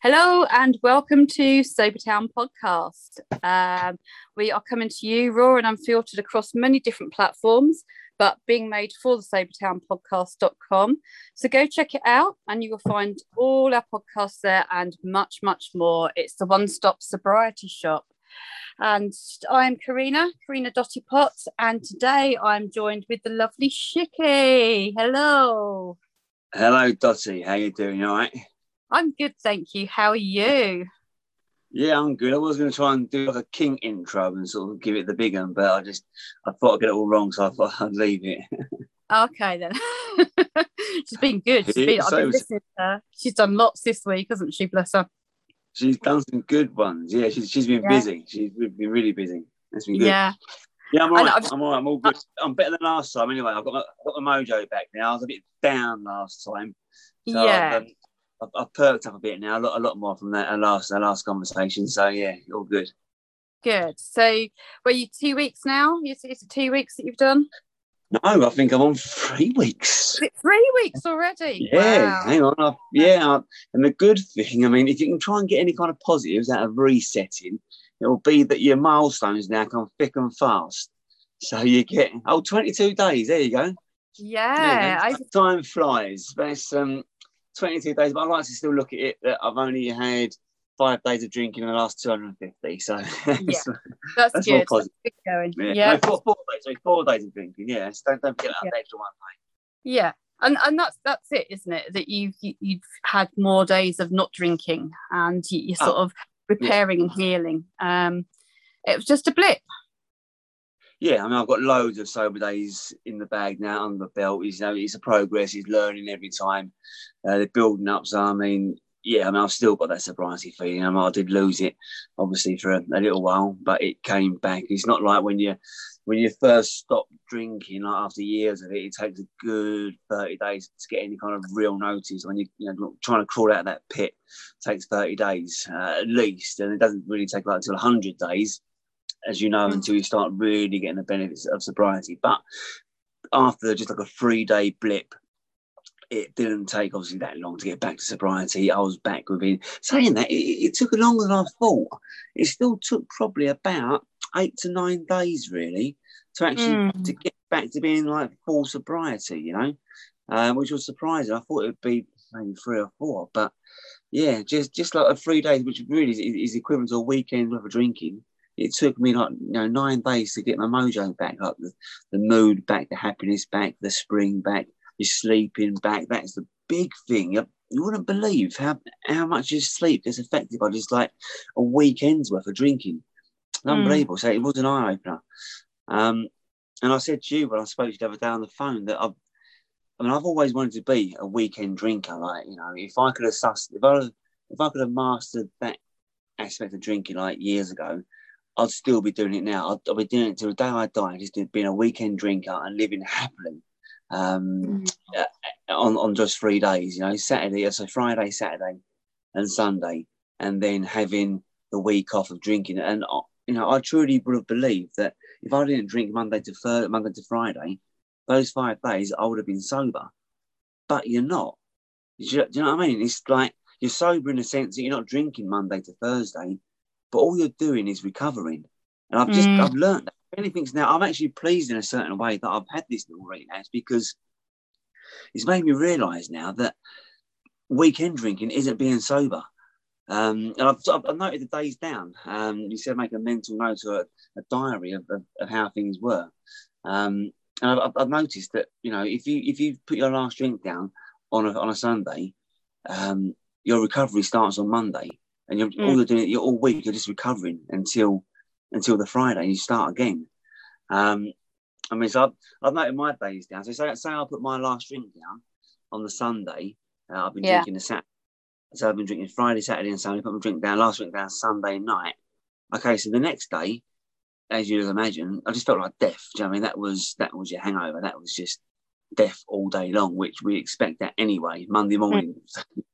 Hello and welcome to Sobertown Podcast. Um, we are coming to you raw and unfiltered across many different platforms, but being made for the sobertownpodcast.com. So go check it out and you will find all our podcasts there and much, much more. It's the one stop sobriety shop. And I'm Karina, Karina Dotty Potts, and today I'm joined with the lovely Shicky. Hello. Hello, Dotty. How you doing? All right? I'm good, thank you. How are you? Yeah, I'm good. I was going to try and do like a king intro and sort of give it the big one, but I just I thought I'd get it all wrong, so I thought I'd leave it. Okay then. she's been good. She's, been, I've been her. she's done lots this week, hasn't she? Bless her. She's done some good ones. Yeah, she's she's been yeah. busy. She's been really busy. It's been good. Yeah. Yeah, I'm all right. I'm all right. I'm all good. I'm better than last time. Anyway, I've got my, I've got my mojo back now. I was a bit down last time. So yeah. I've, um, I've, I've, perked up a bit now, a lot, a lot more from that last, our last conversation. So yeah, all good. Good. So, were you two weeks now? Is it two weeks that you've done? No, I think I'm on three weeks. three weeks already? Yeah, wow. hang on. I, yeah, I, and the good thing, I mean, if you can try and get any kind of positives out of resetting, it will be that your milestones now come thick and fast. So you get oh 22 days. There you go. Yeah, I... time flies. That's um 22 days, but I like to still look at it that I've only had five days of drinking in the last 250. So yeah, that's, that's good. That's going. Yeah, yeah. No, four, four, days, sorry, four days of drinking. Yeah, so don't, don't forget that yeah. extra one day. Yeah. And, and that's that's it, isn't it? That you've you've had more days of not drinking, and you, are sort oh, of repairing yeah. and healing. Um, it was just a blip. Yeah, I mean, I've got loads of sober days in the bag now under the belt. He's, you know, it's a progress. He's learning every time. Uh, they're building up. So, I mean, yeah, I mean, I've still got that sobriety feeling. I, mean, I did lose it, obviously, for a, a, little while, but it came back. It's not like when you when you first stop drinking, like after years of it, it takes a good thirty days to get any kind of real notice. When you you know trying to crawl out of that pit, takes thirty days uh, at least, and it doesn't really take like until hundred days as you know, mm. until you start really getting the benefits of sobriety. But after just like a three day blip, it didn't take obviously that long to get back to sobriety. I was back within saying that it, it took longer than I thought. It still took probably about eight to nine days really to actually mm. to get back to being like full sobriety, you know, uh, which was surprising. I thought it would be maybe three or four, but yeah, just just like a three days, which really is, is equivalent to a weekend worth of drinking it took me like you know nine days to get my mojo back up, the, the mood back, the happiness back, the spring back, your sleeping back. That's the big thing. You, you wouldn't believe how how much your sleep gets affected by just like a weekend's worth of drinking. Mm. Unbelievable. So it was an eye opener. Um, and I said to you when I spoke to you the other day on the phone that I've, I mean, I've always wanted to be a weekend drinker. Like, you know, if I could have sussed, if I, if I could have mastered that aspect of drinking like years ago, I'd still be doing it now. I'd, I'd be doing it till the day I die, just being a weekend drinker and living happily um, mm. on, on just three days, you know, Saturday, so Friday, Saturday, and Sunday, and then having the week off of drinking. And, uh, you know, I truly would have believed that if I didn't drink Monday to Thursday, Monday to Friday, those five days, I would have been sober. But you're not. Do you, do you know what I mean? It's like you're sober in the sense that you're not drinking Monday to Thursday, but all you're doing is recovering. And I've just mm. I've learned that if anything's now I'm actually pleased in a certain way that I've had this little relapse because it's made me realise now that weekend drinking isn't being sober. Um, and I've, I've, noted the days down. Um, you said make a mental note or a, a diary of, of, of, how things were. Um, and I've, I've, noticed that you know if you if you put your last drink down on a, on a Sunday, um, your recovery starts on Monday and you're mm. all you're doing you're all week you're just recovering until until the Friday and you start again. Um, I mean, so I've, I've noted my days down. So say, say I put my last drink down on the Sunday. Uh, I've been yeah. drinking the Saturday. So I've been drinking Friday, Saturday, and Sunday. Put my drink down. Last drink down Sunday night. Okay, so the next day, as you'd imagine, I just felt like death. Do you know I mean that was that was your hangover? That was just death all day long, which we expect that anyway. Monday morning, mm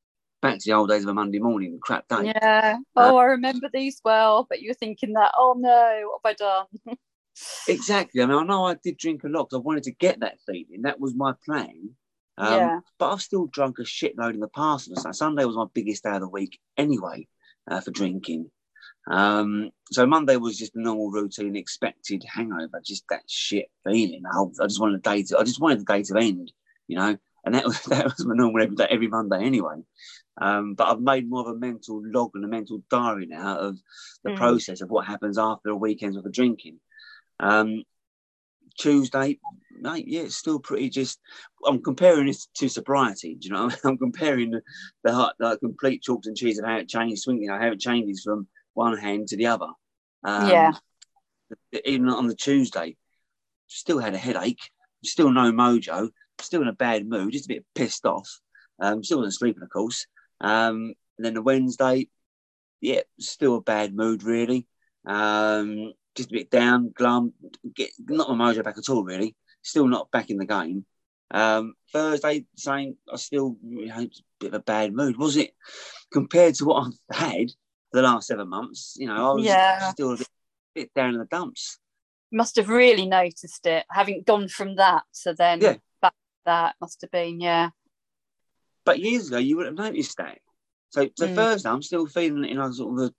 back to the old days of a Monday morning, crap day. Yeah. Oh, uh, I remember these well, but you're thinking that, oh no, what have I done? exactly. I mean, I know I did drink a lot because I wanted to get that feeling. That was my plan. Um, Yeah. But I've still drunk a shitload in the past. So Sunday was my biggest day of the week anyway uh, for drinking. Um, so Monday was just a normal routine, expected hangover, just that shit feeling. I, I just wanted the day to, I just wanted the day to end, you know, and that was that was my normal every day, every Monday anyway. Um, but I've made more of a mental log and a mental diary now of the Mm. process of what happens after a weekend of a drinking. Um, Tuesday, mate, yeah, it's still pretty just. I'm comparing this to sobriety. Do you know? I mean? I'm comparing the, the, the complete chalks and cheese of how it changes, swinging, how it changes from one hand to the other. Um, Yeah. Even on the Tuesday, still had a headache, still no mojo, still in a bad mood, just a bit pissed off. Um, still wasn't sleeping, of course. Um, and then the Wednesday, yeah, still a bad mood, really. Um, just a bit down, glum, get not my mojo back at all, really. Still not back in the game. Um, Thursday, same. I still you know, a bit of a bad mood. Was it compared to what I've had the last seven months? You know, I was Yeah. still a bit, bit down in the dumps. Must have really noticed it, having gone from that to then Yeah. That. Must have been, yeah. But years ago, you would have noticed that. So, so Mm. Thursday, I'm still feeling in a sort of a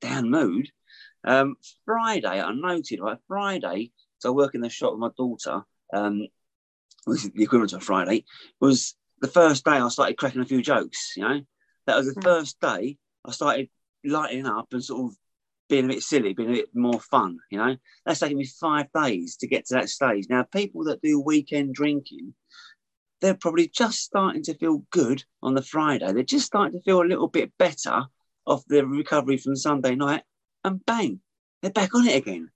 down mood. Um, Friday, I noted, right? Friday, so I work in the shop with my daughter, um, is the equivalent of Friday, was the first day I started cracking a few jokes, you know? That was the Mm. first day I started lighting up and sort of being a bit silly, being a bit more fun, you know? That's taken me five days to get to that stage. Now, people that do weekend drinking, they're probably just starting to feel good on the Friday. They're just starting to feel a little bit better off their recovery from Sunday night, and bang, they're back on it again.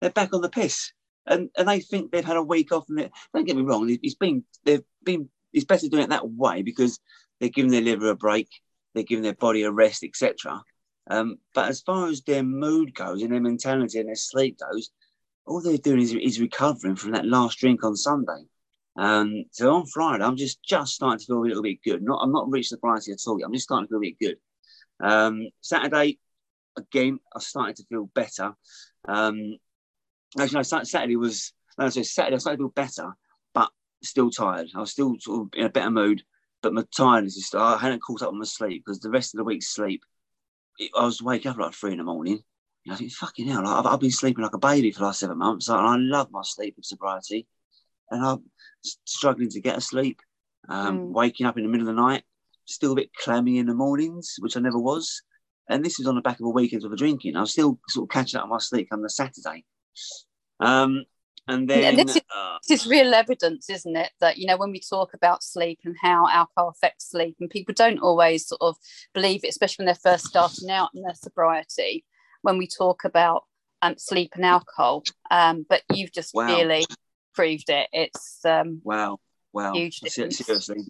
They're back on the piss, and and they think they've had a week off. And don't get me wrong, it- it's been they've been it's better doing it that way because they're giving their liver a break, they're giving their body a rest, etc. Um, but as far as their mood goes and their mentality and their sleep goes, all they're doing is, is recovering from that last drink on Sunday. Um, so on Friday, I'm just just starting to feel a little bit good. Not I'm not reached sobriety at all. yet. I'm just starting to feel a bit good. Um, Saturday, again, I started to feel better. Um, actually, no, Saturday was no, so Saturday I started to feel better, but still tired. I was still sort of in a better mood, but my tiredness is. I hadn't caught up on my sleep because the rest of the week's sleep, I was waking up like three in the morning. And I think, fucking hell, like, I've, I've been sleeping like a baby for the last seven months, and I love my sleep and sobriety, and I'm struggling to get asleep. Um, Mm. Waking up in the middle of the night, still a bit clammy in the mornings, which I never was. And this is on the back of a weekend of a drinking. I was still sort of catching up on my sleep on the Saturday. Um, and Yeah, then this is- uh, This is real evidence, isn't it? That, you know, when we talk about sleep and how alcohol affects sleep, and people don't always sort of believe it, especially when they're first starting out in their sobriety, when we talk about um, sleep and alcohol. Um, but you've just Wow. really proved it. It's um, wow, wow, Huge difference. seriously,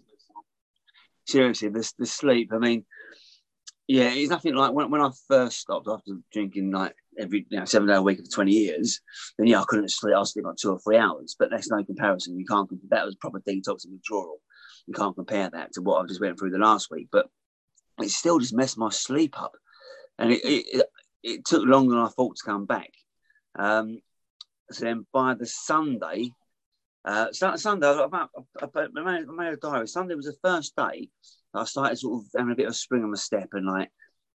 seriously, the the sleep. I mean, yeah, it's nothing like when, when I first stopped after drinking like every you know, seven day a week for twenty years. Then yeah, I couldn't sleep. I was sleeping like two or three hours, but that's no comparison. You can't. That was proper detox and withdrawal. You can't compare that to what I just went through the last week. But it still just messed my sleep up, and it it, it, took longer than I thought to come back. Um, so then by the Sunday, uh, Sun- Sunday, I, I, I, made, I made a diary. Sunday was the first day I started sort of having a bit of spring on my step, and like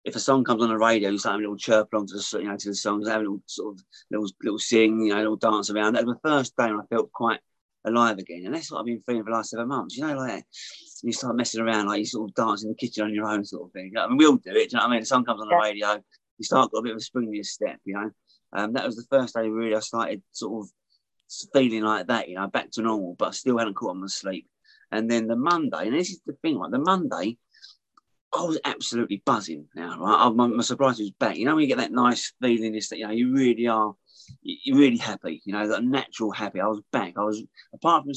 if a song comes on the radio, you start having a little chirp along to the you know to the songs, having a little sort of little little sing, you know, little dance around. That was the first day when I felt quite alive again, and that's what I've been feeling for the last seven months. You know, like you start messing around, like you sort of dance in the kitchen on your own, sort of thing. I mean, we all do it. Do you know what I mean? The song comes on the radio, you start got a bit of a spring in your step. You know, um, that was the first day really I started sort of feeling like that. You know, back to normal, but I still hadn't caught on my sleep. And then the Monday, and this is the thing, like the Monday, I was absolutely buzzing now, right? I, my, my sobriety was back. You know, when you get that nice feeling, is that you know you really are, you- you're really happy. You know, that natural happy. I was back. I was apart from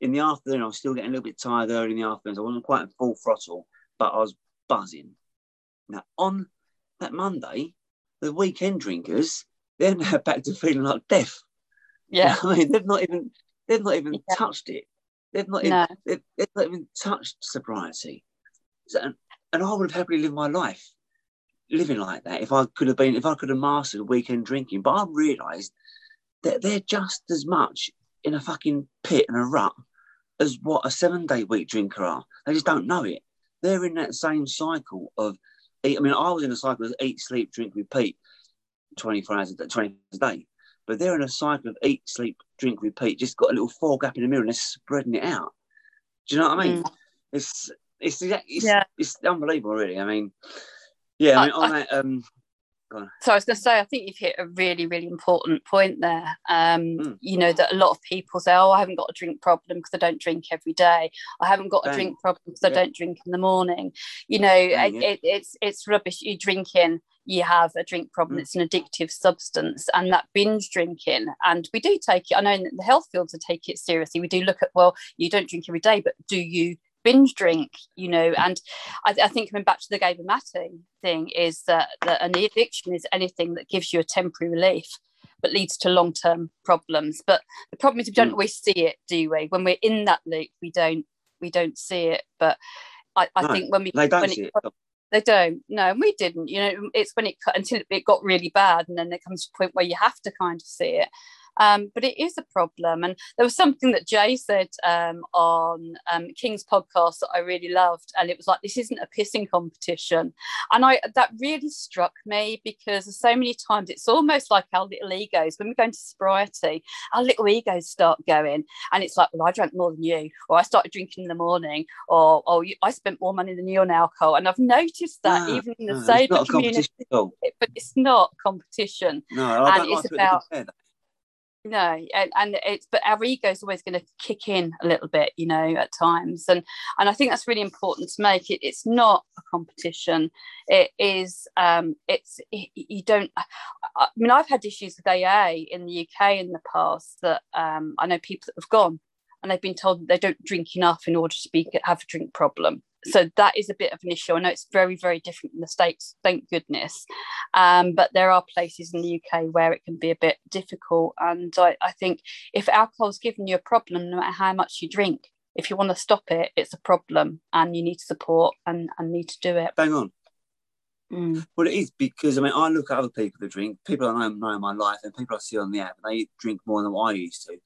in the afternoon, I was still getting a little bit tired early in the afternoon. I wasn't quite at full throttle, but I was buzzing. Now on that Monday, the weekend drinkers, they're now back to feeling like death. yeah, I mean, they've not even they've not even Yeah. touched it. They've not even no, they've, they've not even touched sobriety. So, and, I would have happily lived my life living like that if I could have been if I could have mastered weekend drinking. But I've realised that they're just as much in a fucking pit and a rut as what a seven day week drinker are. They just don't know it. They're in that same cycle of eat. I mean, I was in a cycle of eat, sleep, drink, repeat, 24 hours a day, 20 hours a day. But they're in a cycle of eat, sleep, drink, repeat. Just got a little fog up in the mirror and they're spreading it out. Do you know what I mean? Mm. It's, it's it's yeah. it's unbelievable, really. I mean, yeah. I mean, on I, that, um, so I was going to say, I think you've hit a really, really important point there. Um, mm. You know that a lot of people say, "Oh, I haven't got a drink problem because I don't drink every day. I haven't got Bang. a drink problem because yeah. I don't drink in the morning." You know, Bang, yeah. it, it's it's rubbish. You're drinking, you have a drink problem. Mm. It's an addictive substance, and that binge drinking. And we do take it. I know in the health fields, to take it seriously. We do look at well, you don't drink every day, but do you binge drink, you know. And I, I think coming back to the Gabor Mate thing is that, that an addiction is anything that gives you a temporary relief but leads to long-term problems. But the problem is we don't mm. always see it, do we? When we're in that loop, we don't we don't see it. But I, I no, think when we they don't when see it, it. They don't. No, and we didn't. You know, it's when it until it got really bad, and then there comes a point where you have to kind of see it. Um, but it is a problem. And there was something that Jay said um, on um, King's podcast that I really loved, and it was like, "This isn't a pissing competition," and I that really struck me because so many times it's almost like our little egos when we go into sobriety, our little egos start going, and it's like, "Well, I drank more than you," or "I started drinking in the morning," or "Oh, I spent more money than you on alcohol," and I've noticed that even in the no, sober community, but it's not competition. No, I and it's about no and, and it's but our ego is always going to kick in a little bit you know at times and and i think that's really important to make. It it's not a competition. It is um it's it, you don't i mean i've had issues with aa in the uk in the past that um i know people that have gone and they've been told they don't drink enough in order to be have a drink problem so that is a bit of an issue. I know it's very, very different in the States, thank goodness. Um, but there are places in the UK where it can be a bit difficult. And I, I think if alcohol's given you a problem, no matter how much you drink, if you want to stop it, it's a problem and you need support and, and need to do it. Bang on. Mm. Well, it is because I mean, I look at other people that drink, people I know, know in my life, and people I see on the app, they drink more than what I used to.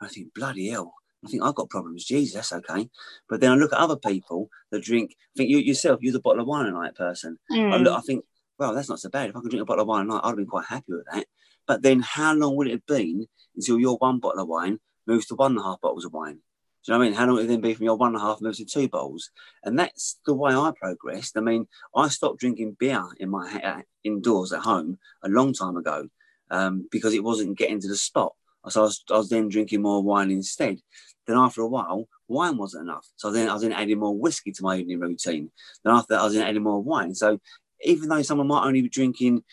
I think, bloody hell, I think I've got problems. Jesus, that's okay. But then I look at other people that drink. I think you yourself, you're the bottle of wine a night person. Mm. I, look, I think, well, that's not so bad. If I could drink a bottle of wine a night, I'd have been quite happy with that. But then how long would it have been until your one bottle of wine moves to one and a half bottles of wine? Do you know what I mean? How long would it then be from your one and a half moves to two bottles? And that's the way I progressed. I mean, I stopped drinking beer in my indoors at home a long time ago um, because it wasn't getting to the spot. So I was, I was then drinking more wine instead. Then after a while, wine wasn't enough. So then I was then adding more whiskey to my evening routine. Then after that, I was then adding more wine. So even though someone might only be drinking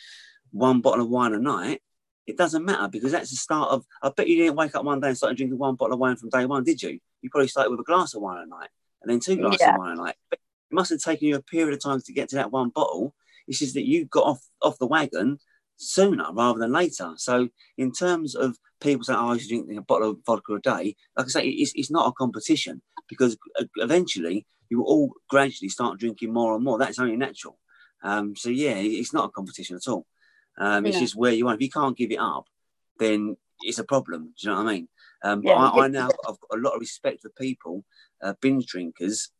one bottle of wine a night, it doesn't matter because that's the start of. I bet you didn't wake up one day and start drinking one bottle of wine from day one, did you? You probably started with a glass of wine a night and then two glasses yeah. of wine a night. But it must have taken you a period of time to get to that one bottle. It's just that you got off off the wagon sooner rather than later. So in terms of people saying, "Oh, I should drink a bottle of vodka a day," like I say, it's, it's not a competition because eventually you will all gradually start drinking more and more. That's only natural. Um, so yeah, it's not a competition at all. Um, it's just where you are. If you can't give it up, then it's a problem. Do you know what I mean? Um, yeah, I, I, now I've got a lot of respect for people, uh, binge drinkers,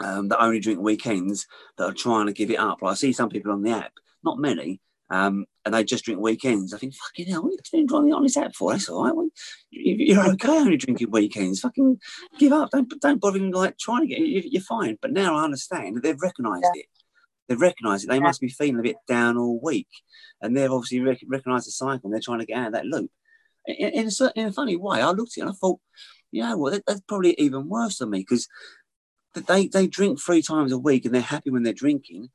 um, that only drink weekends that are trying to give it up. Like I see some people on the app, not many, um, and they just drink weekends. I think, fucking hell, what are you doing driving on this app for? That's all right. you're okay only drinking weekends. Fucking give up. Don't don't bother even like trying to get. You're fine. But now I understand that they've recognised yeah. it. They've recognised it. They yeah. must be feeling a bit down all week, and they've obviously rec- recognised the cycle. and They're trying to get out of that loop. In, in, a, certain, in a funny way, I looked at it and I thought, you know what, that's probably even worse than me because they they drink three times a week and they're happy when they're drinking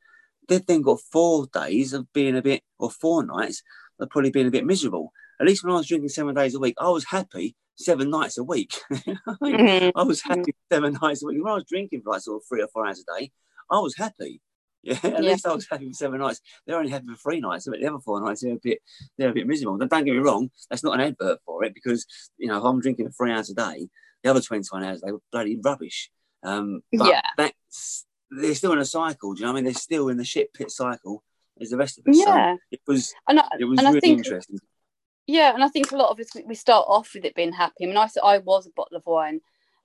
They've then got four days of being a bit, or four nights of probably being a bit miserable. At least when I was drinking seven days a week, I was happy seven nights a week. mm-hmm. I was happy seven nights a week. When I was drinking for like sort of three or four hours a day, I was happy. Yeah, at yeah. least I was happy for seven nights. They're only happy for three nights, but the other four nights they're a bit they're a bit miserable. Don't get me wrong, that's not an advert for it because you know if I'm drinking for three hours a day, the other twenty one hours they were bloody rubbish. Um, but yeah. that's they're still in a cycle. Do you know what I mean? They're still in the shit pit cycle as the rest of us. Yeah, so it was. And I, it was really think, interesting. Yeah, and I think a lot of us we start off with it being happy. I mean, I I was a bottle of wine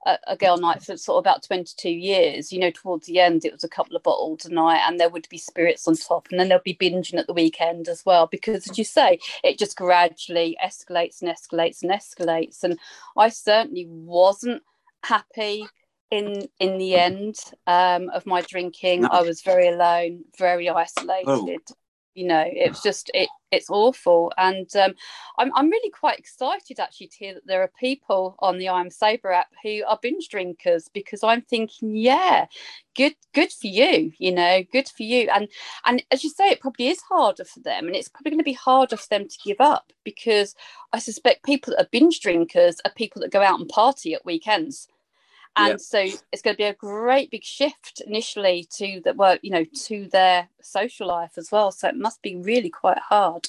a, a, girl night for sort of about 22 years, you know, towards the end, it was a couple of bottles a night and there would be spirits on top. And then there'll be binging at the weekend as well, because as you say, it just gradually escalates and escalates and escalates. And I certainly wasn't happy in in the end um, of my drinking. No. I was very alone, very isolated. Oh you know it's just it it's awful and um, I'm, I'm really quite excited actually to hear that there are people on the i'm sober app who are binge drinkers because i'm thinking yeah good good for you you know good for you and and as you say it probably is harder for them and it's probably going to be harder for them to give up because i suspect people that are binge drinkers are people that go out and party at weekends and so it's going to be a great big shift initially to the work you know to their social life as well so it must be really quite hard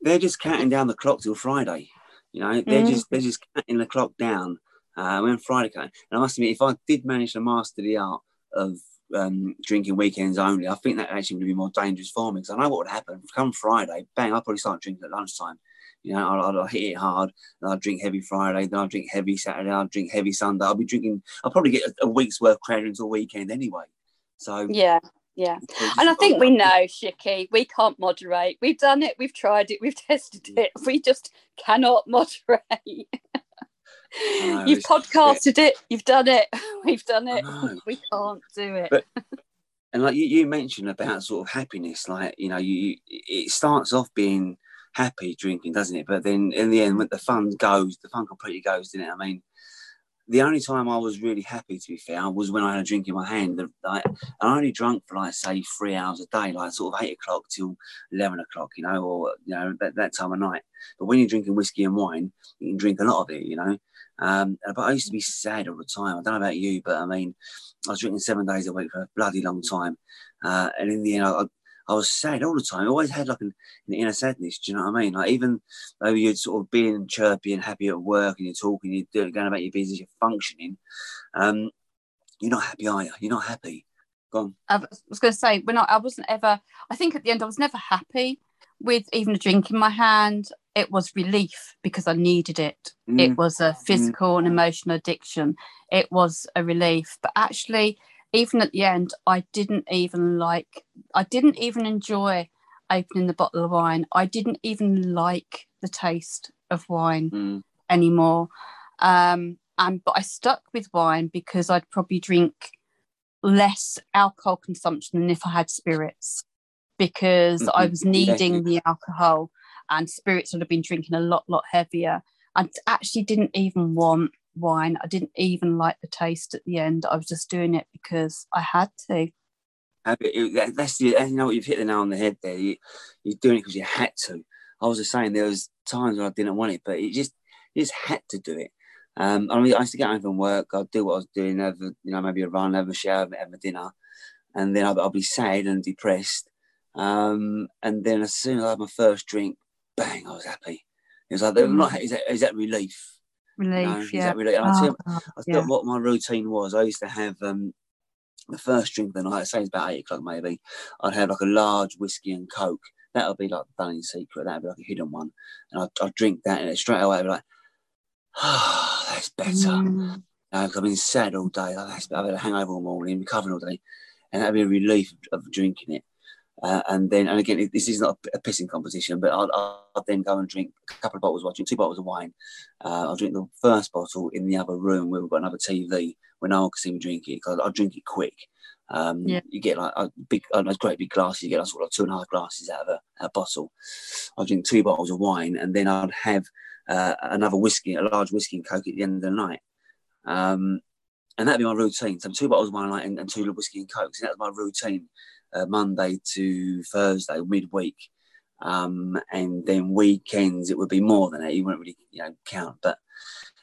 they're just counting down the clock till friday you know they're mm. just they're just counting the clock down uh, when friday came and i must admit if i did manage to master the art of um, drinking weekends only, I think that actually would be more dangerous for me because I know what would happen. Come Friday, bang, I'll probably start drinking at lunchtime. You know, I'll, I'll, hit it hard. I'll drink heavy Friday. Then I'll drink heavy Saturday. I'll drink heavy Sunday. I'll be drinking. I'll probably get a, a week's worth crowded into a weekend anyway. So yeah, yeah. And I think we know, Shicky, we can't moderate. We've done it. We've tried it. We've tested it. We just cannot moderate. You've podcasted it. You've done it. We've done it. We can't do it. But, and like you, you mentioned about sort of happiness, like you know, you it starts off being happy drinking, doesn't it? But then in the end, when the fun goes, the fun completely goes, didn't it? I mean, the only time I was really happy, to be fair, was when I had a drink in my hand. Like, I only drank for like say three hours a day, like sort of eight o'clock till eleven o'clock, you know, or you know that, that time of night. But when you're drinking whiskey and wine, you can drink a lot of it, you know. Um, but I used to be sad all the time. I don't know about you, but I mean, I was drinking seven days a week for a bloody long time, uh, and in the end, I, I was sad all the time. I always had like an, an, inner sadness. Do you know what I mean? Like even though you're sort of being chirpy and happy at work and you're talking, you're doing, going about your business, you're functioning. Um, you're not happy, are you? You're not happy. Go on. I was going to say when I, I wasn't ever. I think at the end I was never happy with even a drink in my hand. It was relief because I needed it. Mm. It was a physical mm. and emotional addiction. It was a relief, but actually even at the end, I didn't even like, I didn't even enjoy opening the bottle of wine. I didn't even like the taste of wine mm. anymore. Um, and but I stuck with wine because I'd probably drink less alcohol consumption than if I had spirits because mm-hmm. I was needing the alcohol and spirits would have been drinking a lot, lot heavier. I actually didn't even want wine. I didn't even like the taste at the end. I was just doing it because I had to. That's the, you know, you've hit the nail on the head there. You, you're doing it because you had to. I was just saying there was times when I didn't want it, but it just, you just had to do it. Um, I mean, I used to get home from work. I'd do what I was doing, have a, you know, maybe a run, have a shower, have a dinner, and then I'd, I'd be sad and depressed. Um, and then as soon as I had my first drink, bang, I was happy. It was like, mm. not, is that, is that relief? Relief. Know, yeah. And oh, I you, I yeah. what my routine was. I used to have um, the first drink of the night. I say it's about eight o'clock maybe. I'd have like a large whiskey and coke. That would be like the in secret. That would be like a hidden one, and I'd, I'd drink that, and straight away I'd be like, "Oh, that's better." Mm. I've been sad all day. I've had a hangover all morning, recovering all day, and that'd be a relief of, of drinking it. Uh, and then, and again, this is not a, pissing competition, but I'll, I'll, then go and drink a couple of bottles, watching two bottles of wine. Uh, I'll drink the first bottle in the other room where we've got another TV where no one can see me drink it because I'll drink it quick. Um, yeah. You get like a big, a great big glasses. You get like sort of two and a half glasses out of a, a bottle. I'll drink two bottles of wine, and then I'd have uh, another whiskey, a large whiskey and coke at the end of the night. Um, and that'd be my routine. So two bottles of wine and, and two whiskey and cokes. And that's my routine uh, Monday to Thursday, midweek. Um, and then weekends it would be more than that. You wouldn't really, you know, count. But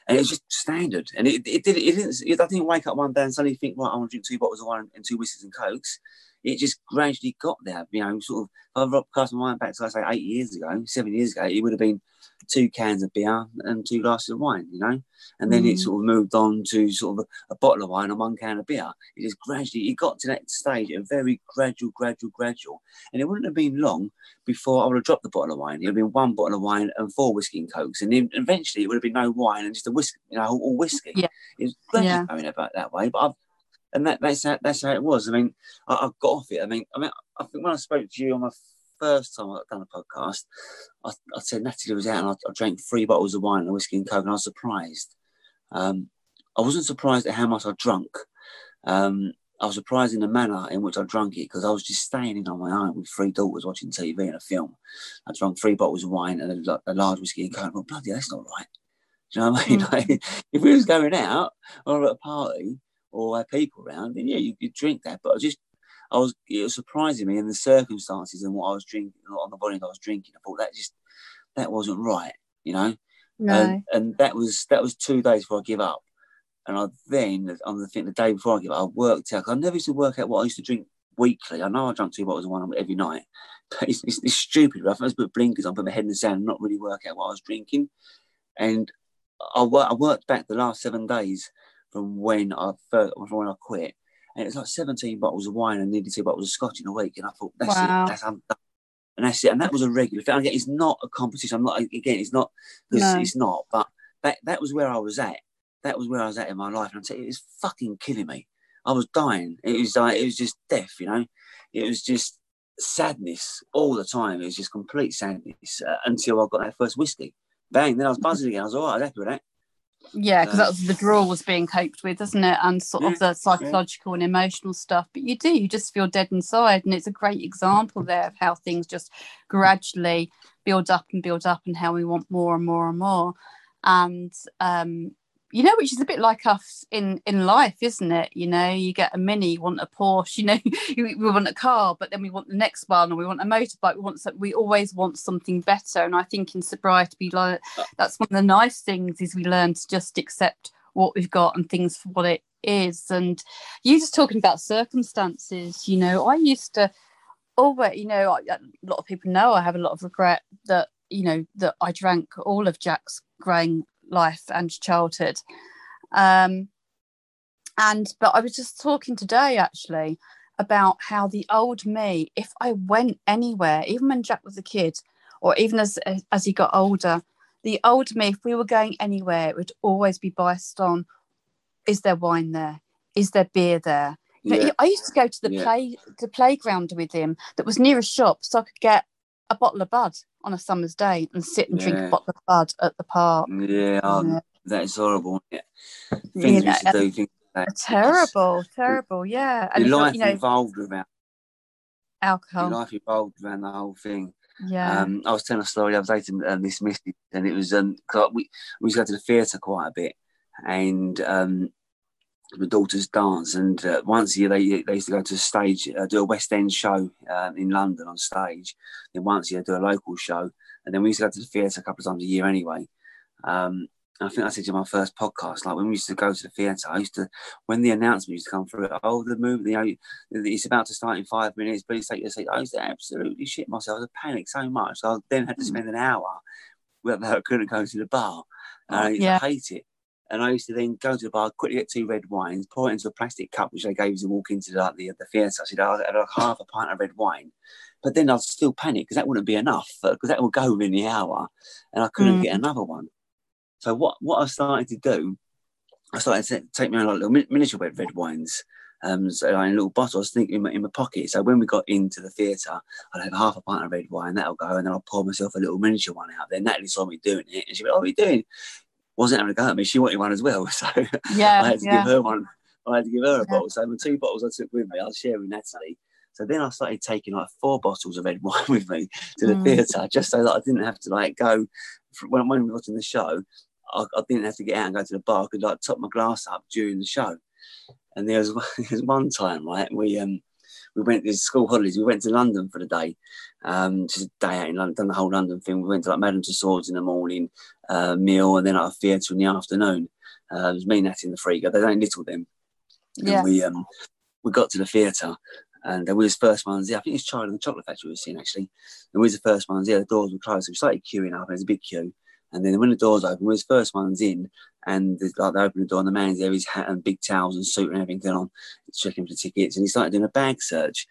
and it's just standard. And it, it did it didn't it, I didn't wake up one day and suddenly think, right, I want to drink two bottles of wine and two whiskeys and cokes. It just gradually got there. You know, sort of I've cast my mind back to, I say, eight years ago, seven years ago, it would have been two cans of beer and two glasses of wine, you know? And then mm. it sort of moved on to sort of a, a, bottle of wine and one can of beer. It just gradually, it got to that stage, a very gradual, gradual, gradual. And it wouldn't have been long before I would have dropped the bottle of wine. It would have been one bottle of wine and four whiskey and cokes. And then eventually it would have been no wine and just a whiskey, you know, all whiskey. Yeah. It was gradually yeah. going about that way. But I've, and that, that's how that's how it was. I mean, I, I, got off it. I mean, I mean, I think when I spoke to you on my first time I'd done a podcast, I, I said Natalie was out and I, I, drank three bottles of wine and whiskey and coke, and I was surprised. Um, I wasn't surprised at how much I drunk. Um, I was surprised in the manner in which I drank it because I was just staying in on my own with three daughters watching TV and a film. I drank three bottles of wine and a, a large whiskey and coke. Well, bloody, that's not right. Do you know what I mean? Mm. Like, if we was going out or at a party or had people around, then yeah, you could drink that. But I just I was it was surprising me in the circumstances and what I was drinking on the volume I was drinking. I thought that just that wasn't right, you know. No. And, and that was that was two days before I give up. And I then on the thing the day before I give up, I worked out. I never used to work out what I used to drink weekly. I know I drank two bottles of wine every night, but it's, it's, it's stupid. Right? I just put blinkers on, put my head in the sand, and not really work out what I was drinking. And I, I worked back the last seven days from when I first, from when I quit, and was like 17 bottles of wine and nearly two bottles of scotch in a week. And I thought, that's wow. it, that's I'm done. And that's it. And that was a regular thing. Again, it's not a competition. I'm not, again, it's not, because no. it's not, but that, that was where I was at. That was where I was at in my life. And I'm telling you, it was fucking killing me. I was dying. It was like, it was just death, you know? It was just sadness all the time. It was just complete sadness uh, until I got that first whiskey. Bang, then I was buzzing again. I was all right, I was happy with that. Yeah, because that was the draw was being coped with, isn't it? And sort yeah, of the psychological yeah. and emotional stuff. But you do, you just feel dead inside. And it's a great example there of how things just gradually build up and build up and how we want more and more and more. And um, you know, which is a bit like us in in life, isn't it? You know, you get a mini, you want a Porsche, you know, we want a car, but then we want the next one, or we want a motorbike. We want we always want something better. And I think in sobriety, we learn uh. that's one of the nice things is we learn to just accept what we've got and things for what it is. And you just talking about circumstances, you know, I used to always, you know, a lot of people know I have a lot of regret that you know that I drank all of Jack's growing life and childhood. Um, and but I was just talking today actually about how the old me, if I went anywhere, even when Jack was a kid, or even as as he got older, the old me, if we were going anywhere, it would always be based on: is there wine there? Is there beer there? Yeah. I used to go to the yeah. play the playground with him that was near a shop, so I could get a bottle of Bud on a summer's day and sit and yeah. drink a bottle of Bud at the park. Yeah, um, yeah. that is horrible. Yeah. Things know, we do, things like terrible, terrible. Yeah, and your life you know, involved around alcohol. Your life involved around the whole thing. Yeah. Um, I was telling a story. I was dating um, this Misty, and it was um, cause we we used to go to the theatre quite a bit, and um, my daughter's dance, and uh, once a year they, they used to go to a stage, uh, do a West End show uh, in London on stage. Then once a year do a local show, and then we used to go to the theatre a couple of times a year anyway. Um, I think I said to my first podcast, like when we used to go to the theatre, I used to, when the announcement used to come through, oh, the movie, you know, it's about to start in five minutes, please take your seat. I used to absolutely shit myself. I was panic so much. So I then had to hmm. spend an hour whether I couldn't go to the bar. And I yeah. hate it. And I used to then go to the bar, quickly get two red wines, pour it into a plastic cup, which they gave us to walk into the, the, the theatre. I said, I'll have like half a pint of red wine. But then I'd still panic because that wouldn't be enough, because that would go within the hour and I couldn't mm. get another one. So what, what I started to do, I started to take my own like, little miniature red, red wines. Um, so in little bottles, thinking in my, in my pocket. So when we got into the theatre, I'd have half a pint of red wine, that'll go, and then I'll pour myself a little miniature one out. Then Natalie saw me doing it, and she went, "Oh, what are you doing?" Wasn't having a go at me. She wanted one as well, so yeah, I had to yeah. give her one. I had to give her a yeah. bottle. So the two bottles I took with me, I was sharing Natalie. So then I started taking like four bottles of red wine with me to the mm. theatre, just so that I didn't have to like go when, when we got in the show. I, I, didn't have to get out and go to the bar. I could like top my glass up during the show. And there was, there was one time, right? We um we went to school holidays. We went to London for the day, um, just a day out in London, done the whole London thing. We went to like Madame Tussauds in the morning, uh, meal, and then at a theatre in the afternoon. Uh, it was me, Nat, in the free They don't little them. Yeah. we um, we got to the theatre, And we was first ones there. I think it's Charlie and the Chocolate Factory we were seeing actually. And we was the first ones there. The doors were closed. So we started queuing up, and there's a big queue. And then when the doors open, we was first ones in, and like they open the door, and the man's there, his hat and big towels and suit and everything going on, checking for tickets, and he started doing a bag search.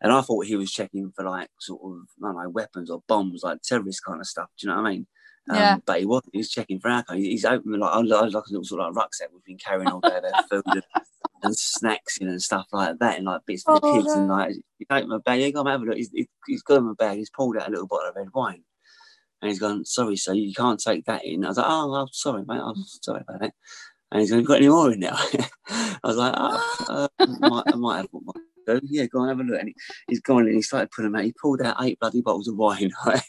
And I thought he was checking for like sort of I don't know weapons or bombs, like terrorist kind of stuff. Do you know what I mean? Um, Yeah. But he wasn't. He was checking for alcohol. He- He's opening like I was like a little sort of like rucksack we've been carrying all day of food and, and snacks in and stuff like that, and like bits for the Oh, kids. And like he opened my bag. Yeah, go and have a look. He's, he- he's got in my bag. He's pulled out a little bottle of red wine. And he's gone, sorry, sir, you can't take that in. I was like, oh, I'm sorry, mate. I'm sorry about that. And he's going, got any more in there? I was like, oh, uh, I, might, I might have one. So, yeah, go and have a look. And he, he's gone and he started putting them out. He pulled out eight bloody bottles of wine, right?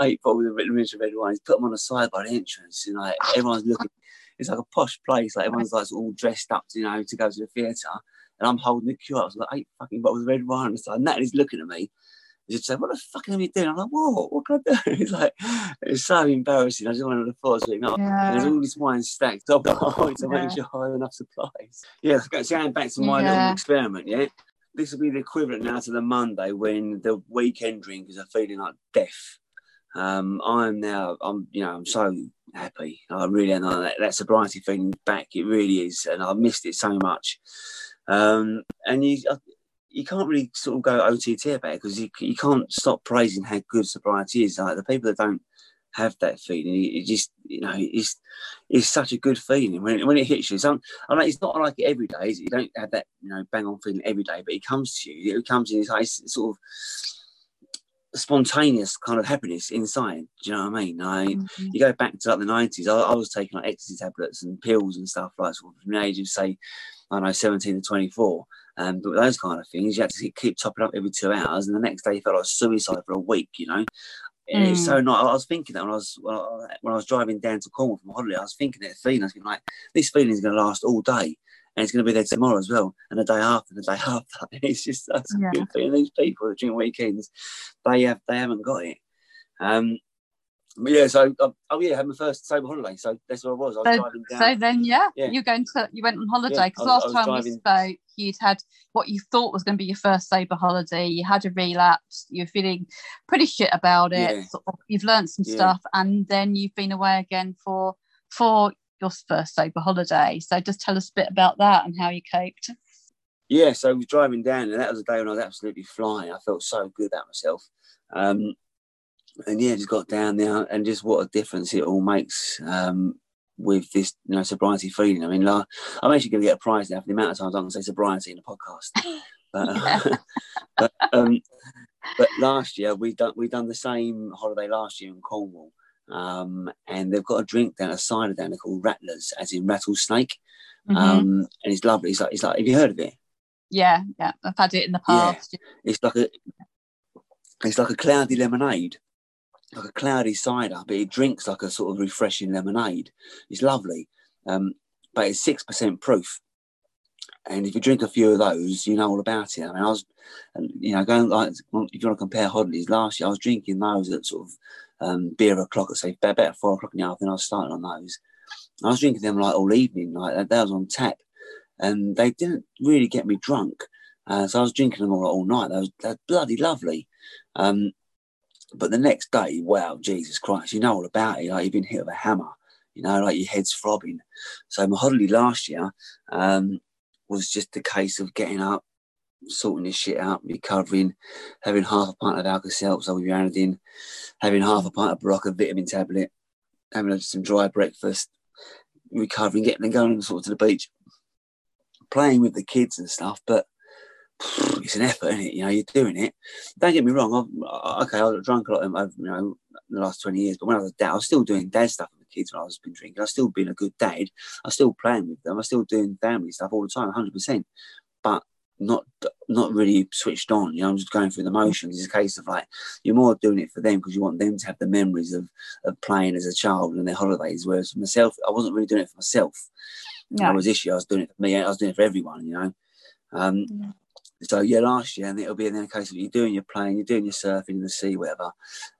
eight bottles of miniature red wine. He's put them on the side by the entrance. And like, everyone's looking. It's like a posh place. Like, everyone's like all dressed up, you know, to go to the theatre. And I'm holding the queue up. I was like eight fucking bottles of red wine on the. And Natalie's looking at me. He just said, What the fuck are you doing? I'm like, Whoa, what can I do? It's like, it's so embarrassing. I just wanted to fall asleep. No, and there's all this wine stacked up to Yeah. make sure I have enough supplies. Yeah, so going back to my little experiment, yeah. This will be the equivalent now to the Monday when the weekend drinkers are feeling like death. Um, I'm now, I'm, you know, I'm so happy. I really am. That, that sobriety feeling back, it really is, and I've missed it so much. Um, and you, I- you can't really sort of go OTT about it because you, you can't stop praising how good sobriety is. Like the people that don't have that feeling, it, just, you know, it's it's such a good feeling when it, when it hits you. Some, I mean, it's not like it every day. is it? You don't have that, you know, bang on feeling every day, but it comes to you. It comes in it's, like- sort of spontaneous kind of happiness inside. Do you know what I mean? I, Mhm. you go back to like the nineties, I, I was taking like ecstasy tablets and pills and stuff like sort of from the age of say, I don't know, seventeen to twenty four. Um, but those kind of things, you had to keep topping up every two hours, and the next day you felt like suicide for a week. You know, and it was so nice. I was thinking that when I was when I, when I was driving down to Cornwall from holiday, I was thinking that feeling. I was thinking like, this feeling is going to last all day, and it's going to be there tomorrow as well, and the day after, and the day after. It's just that's a good feeling. These people during weekends, they have they haven't got it. Um, yeah, so uh, oh yeah, I had my first sober holiday, so that's where I was. I was So, driving down. so then, yeah, Yeah. you going to you went on holiday because was- last time we driving- spoke, you'd had what you thought was going to be your first sober holiday. You had a relapse. You're feeling pretty shit about it. Yeah. Sort of, you've learned some Yeah. stuff, and then you've been away again for for your first sober holiday. So just tell us a bit about that and how you coped. yeah, so I was driving down, and that was a day when I was absolutely flying. I felt so good about myself. Um, and yeah, just got down there, and just what a difference it all makes um, with this, you know, sobriety feeling. I mean, like, I'm actually going to get a prize now for the amount of times I can say sobriety in a podcast. But, uh, but, um, but last year we done we done the same holiday last year in Cornwall, um, and they've got a drink down a cider down there called Rattlers, as in rattlesnake, Mhm. um, and it's lovely. It's like it's like have you heard of it? yeah, yeah, I've had it in the Yeah. past. It's like a it's like a cloudy lemonade, like a cloudy cider, but it drinks like a sort of refreshing lemonade. It's lovely, um, but it's six percent proof. And if you drink a few of those, you know all about it. I mean, I was, you know, going like if you want to compare holidays, last year I was drinking those at sort of um, beer o'clock at say about four o'clock in the afternoon. I was starting on those. I was drinking them like all evening, like that. That was on tap, and they didn't really get me drunk. Uh, so I was drinking them all, all night. They was they're bloody lovely. Um, but the next day, wow, Jesus Christ, you know all about it. Like you've been hit with a hammer, you know, like your head's throbbing. So my holiday last year um, was just a case of getting up, sorting this shit out, recovering, having half a pint of Alka-Seltzer with Ranadin, having half a pint of Berocca vitamin tablet, having some dry breakfast, recovering, getting and going sort of to the beach, playing with the kids and stuff. But it's an effort, isn't it? You know, you're doing it. Don't get me wrong. I've, okay, I've drunk a lot over, you know, the last 20 years, but when I was a dad, I was still doing dad stuff with the kids when I was been drinking. I was still being a good dad. I was still playing with them. I was still doing family stuff all the time, 100%. But not not really switched on. You know, I'm just going through the motions. It's a case of like you're more doing it for them because you want them to have the memories of of playing as a child and their holidays. Whereas myself, I wasn't really doing it for myself. Yeah. I was this year, I was doing it for me. I was doing it for everyone. You know. Um. So yeah, last year, and it'll be in the case of you doing your playing, you're doing your surfing in the sea, whatever,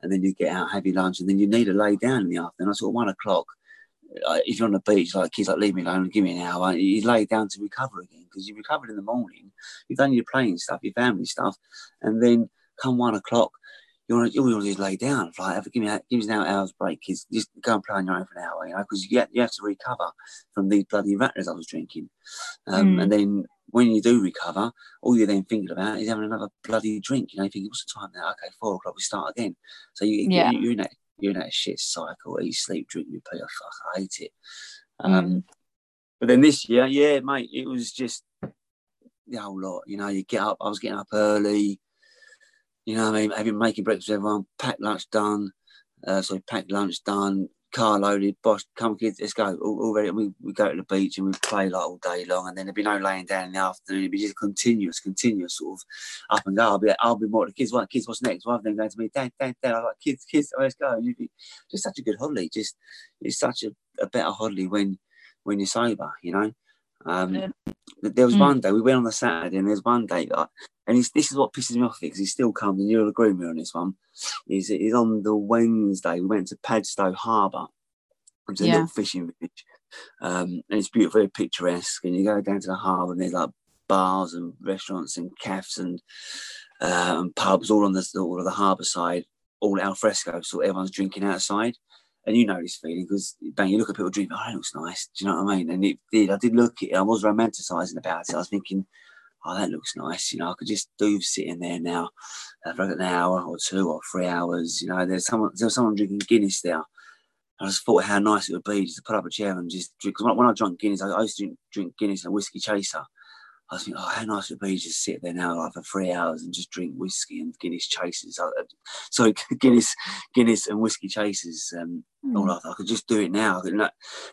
and then you get out, have your lunch, and then you need to lay down in the afternoon. I sort of one o'clock, like, if you're on the beach, like kids like leave me alone, give me an hour. You lay down to recover again because you recovered in the morning. You've done your playing stuff, your family stuff, and then come one o'clock, you want to, you want to just lay down. Like, give me give me an hour's break, kids. Just go and play on your own for an hour, you know, because you get you have to recover from these bloody rattlers I was drinking, um, mm. and then when you do recover, all you're then thinking about is having another bloody drink. You know, you think, what's the time now? Okay, four o'clock, we start again. So you, yeah. you, are in that you're in that shit cycle. You sleep, drink, repeat. I fuck, I hate it. Um, mm. But then this year, yeah, mate, it was just the whole lot. You know, you get up. I was getting up early. You know, I mean, having making breakfast for everyone, packed lunch done. Uh, so packed lunch done, car loaded, boss, come kids, let's go. All. We, we go to the beach and we play like all day long, and then there'd be no laying down in the afternoon. It'd be just continuous, continuous sort of up and go. I'll be, I'll be more the kids. What kids? What's next? Rather than going to me, dad, dad, dad. I'm like kids, kids. Oh, let's go. You'd be just such a good holiday. Just it's such a, a better holiday when when you're sober. You know. Um, yeah. There was mm. one day we went on the Saturday, and there's one day that and this is what pisses me off because he still comes, and you'll agree with me on this one. Is is on the Wednesday we went to Padstow Harbour, which is a little fishing village, um, and it's beautiful, very picturesque. And you go down to the harbour, and there's like bars and restaurants and cafes and uh, and pubs all on the all of the harbour side, all al fresco, so everyone's drinking outside. And you know this feeling because bang, you look at people drinking, oh, that looks nice. Do you know what I mean? And it did. I did look at it. I was romanticising about it. I was thinking, oh, that looks nice. You know, I could just do sitting there now for an hour or two or three hours. You know, there's someone there's someone drinking Guinness there. I just thought how nice it would be just to put up a chair and just drink. Because when I drank Guinness, I used to drink, drink Guinness and whiskey chaser. I was thinking, oh, how nice it would be just sit there now like for three hours and just drink whiskey and Guinness chasers. So Guinness, Guinness and whiskey chasers. Um, mm. all I, I could just do it now. but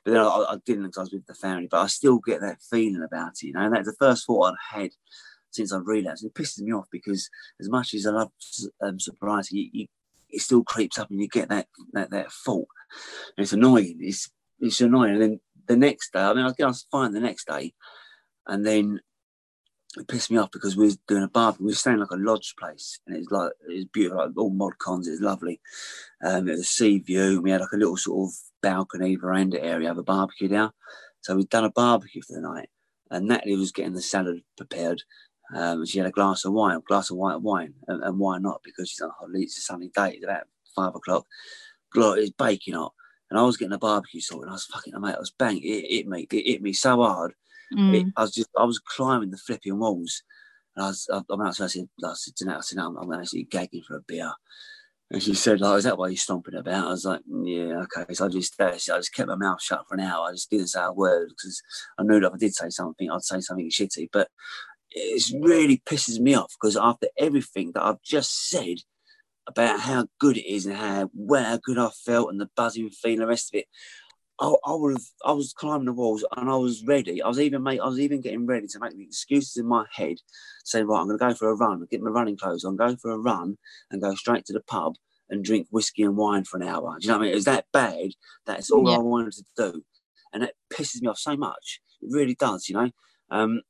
then I, I didn't because I was with the family. But I still get that feeling about it. You know, and that's the first thought I've had since I've relapsed. It pisses me off because as much as I love um, sobriety, you, you, it still creeps up and you get that that that fault. And it's annoying. It's it's annoying. And then the next day, I mean, I get fine the next day, and then it pissed me off because we was doing a barbecue. We were staying like a lodge place, and it was like it was beautiful, like all mod cons. It was lovely. Um, it was a sea view. We had like a little sort of balcony veranda area of a barbecue there. So we'd done a barbecue for the night, and Natalie was getting the salad prepared. Um, she had a glass of wine, a glass of white wine, and, and why not? Because she's on holiday. It's a sunny day. It's about five o'clock. It's baking hot, and I was getting a barbecue sauce, and I was fucking, mate, I was bang. It hit me. It hit me so hard Mm. It, I was just, I was climbing the flipping walls. And I was, I, I outside, I said, I said I said, no, I'm, I'm actually gagging for a beer. And she said, like, is that why you're stomping about? I was like, yeah, okay. So I just, I just kept my mouth shut for an hour. I just didn't say a word because I knew that if I did say something, I'd say something shitty. But it really pisses me off because after everything that I've just said about how good it is and how well how good I felt and the buzzing feeling, the rest of it, I, I have, I was climbing the walls and I was ready. I was even make, I was even getting ready to make the excuses in my head, saying, right, I'm going to go for a run, get my running clothes on, go for a run and go straight to the pub and drink whiskey and wine for an hour. Do you know what I mean? It was that bad. That's all yeah. I wanted to do. And it pisses me off so much. It really does, you know? Um,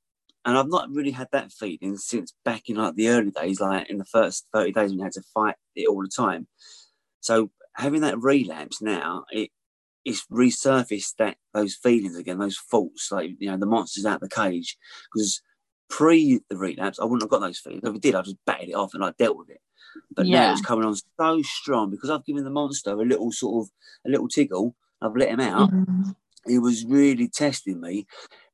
and I've not really had that feeling since back in like the early days, like in the first 30 days when you had to fight it all the time. So having that relapse now, it, it's resurfaced that those feelings again, those faults, like you know, the monsters out of the cage. Because pre the relapse, I wouldn't have got those feelings. If I did, I just batted it off and I dealt with it. But yeah. now it's coming on so strong because I've given the monster a little sort of a little tickle. I've let him out. Mm-hmm. He was really testing me,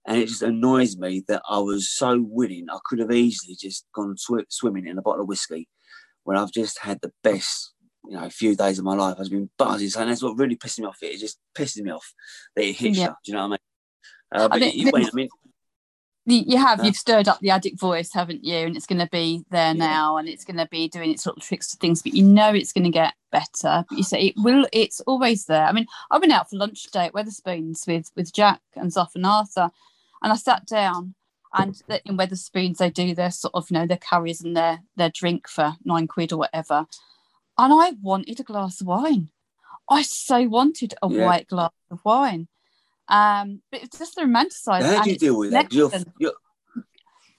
and it just annoys me that I was so willing. I could have easily just gone sw- swimming in a bottle of whiskey when I've just had the best you know, a few days of my life has been buzzing. So that's what really pisses me off. It just pisses me off that it hits yeah. you. Do you know what I mean? Uh, but I, you, I mean, you have, uh, you've stirred up the addict voice, haven't you? And it's going to be there yeah. now, and it's going to be doing its little tricks to things. But you know it's going to get better. But you say it will. It's always there. I mean, I went out for lunch today at Wetherspoons with with Jack and Zoff and Arthur, and I sat down. And in Wetherspoons, they do their sort of, you know, their curries and their their drink for nine quid or whatever and I wanted a glass of wine. I so wanted a yeah. white glass of wine. Um, but it's just the romanticized. How do you deal with that? You're, you're...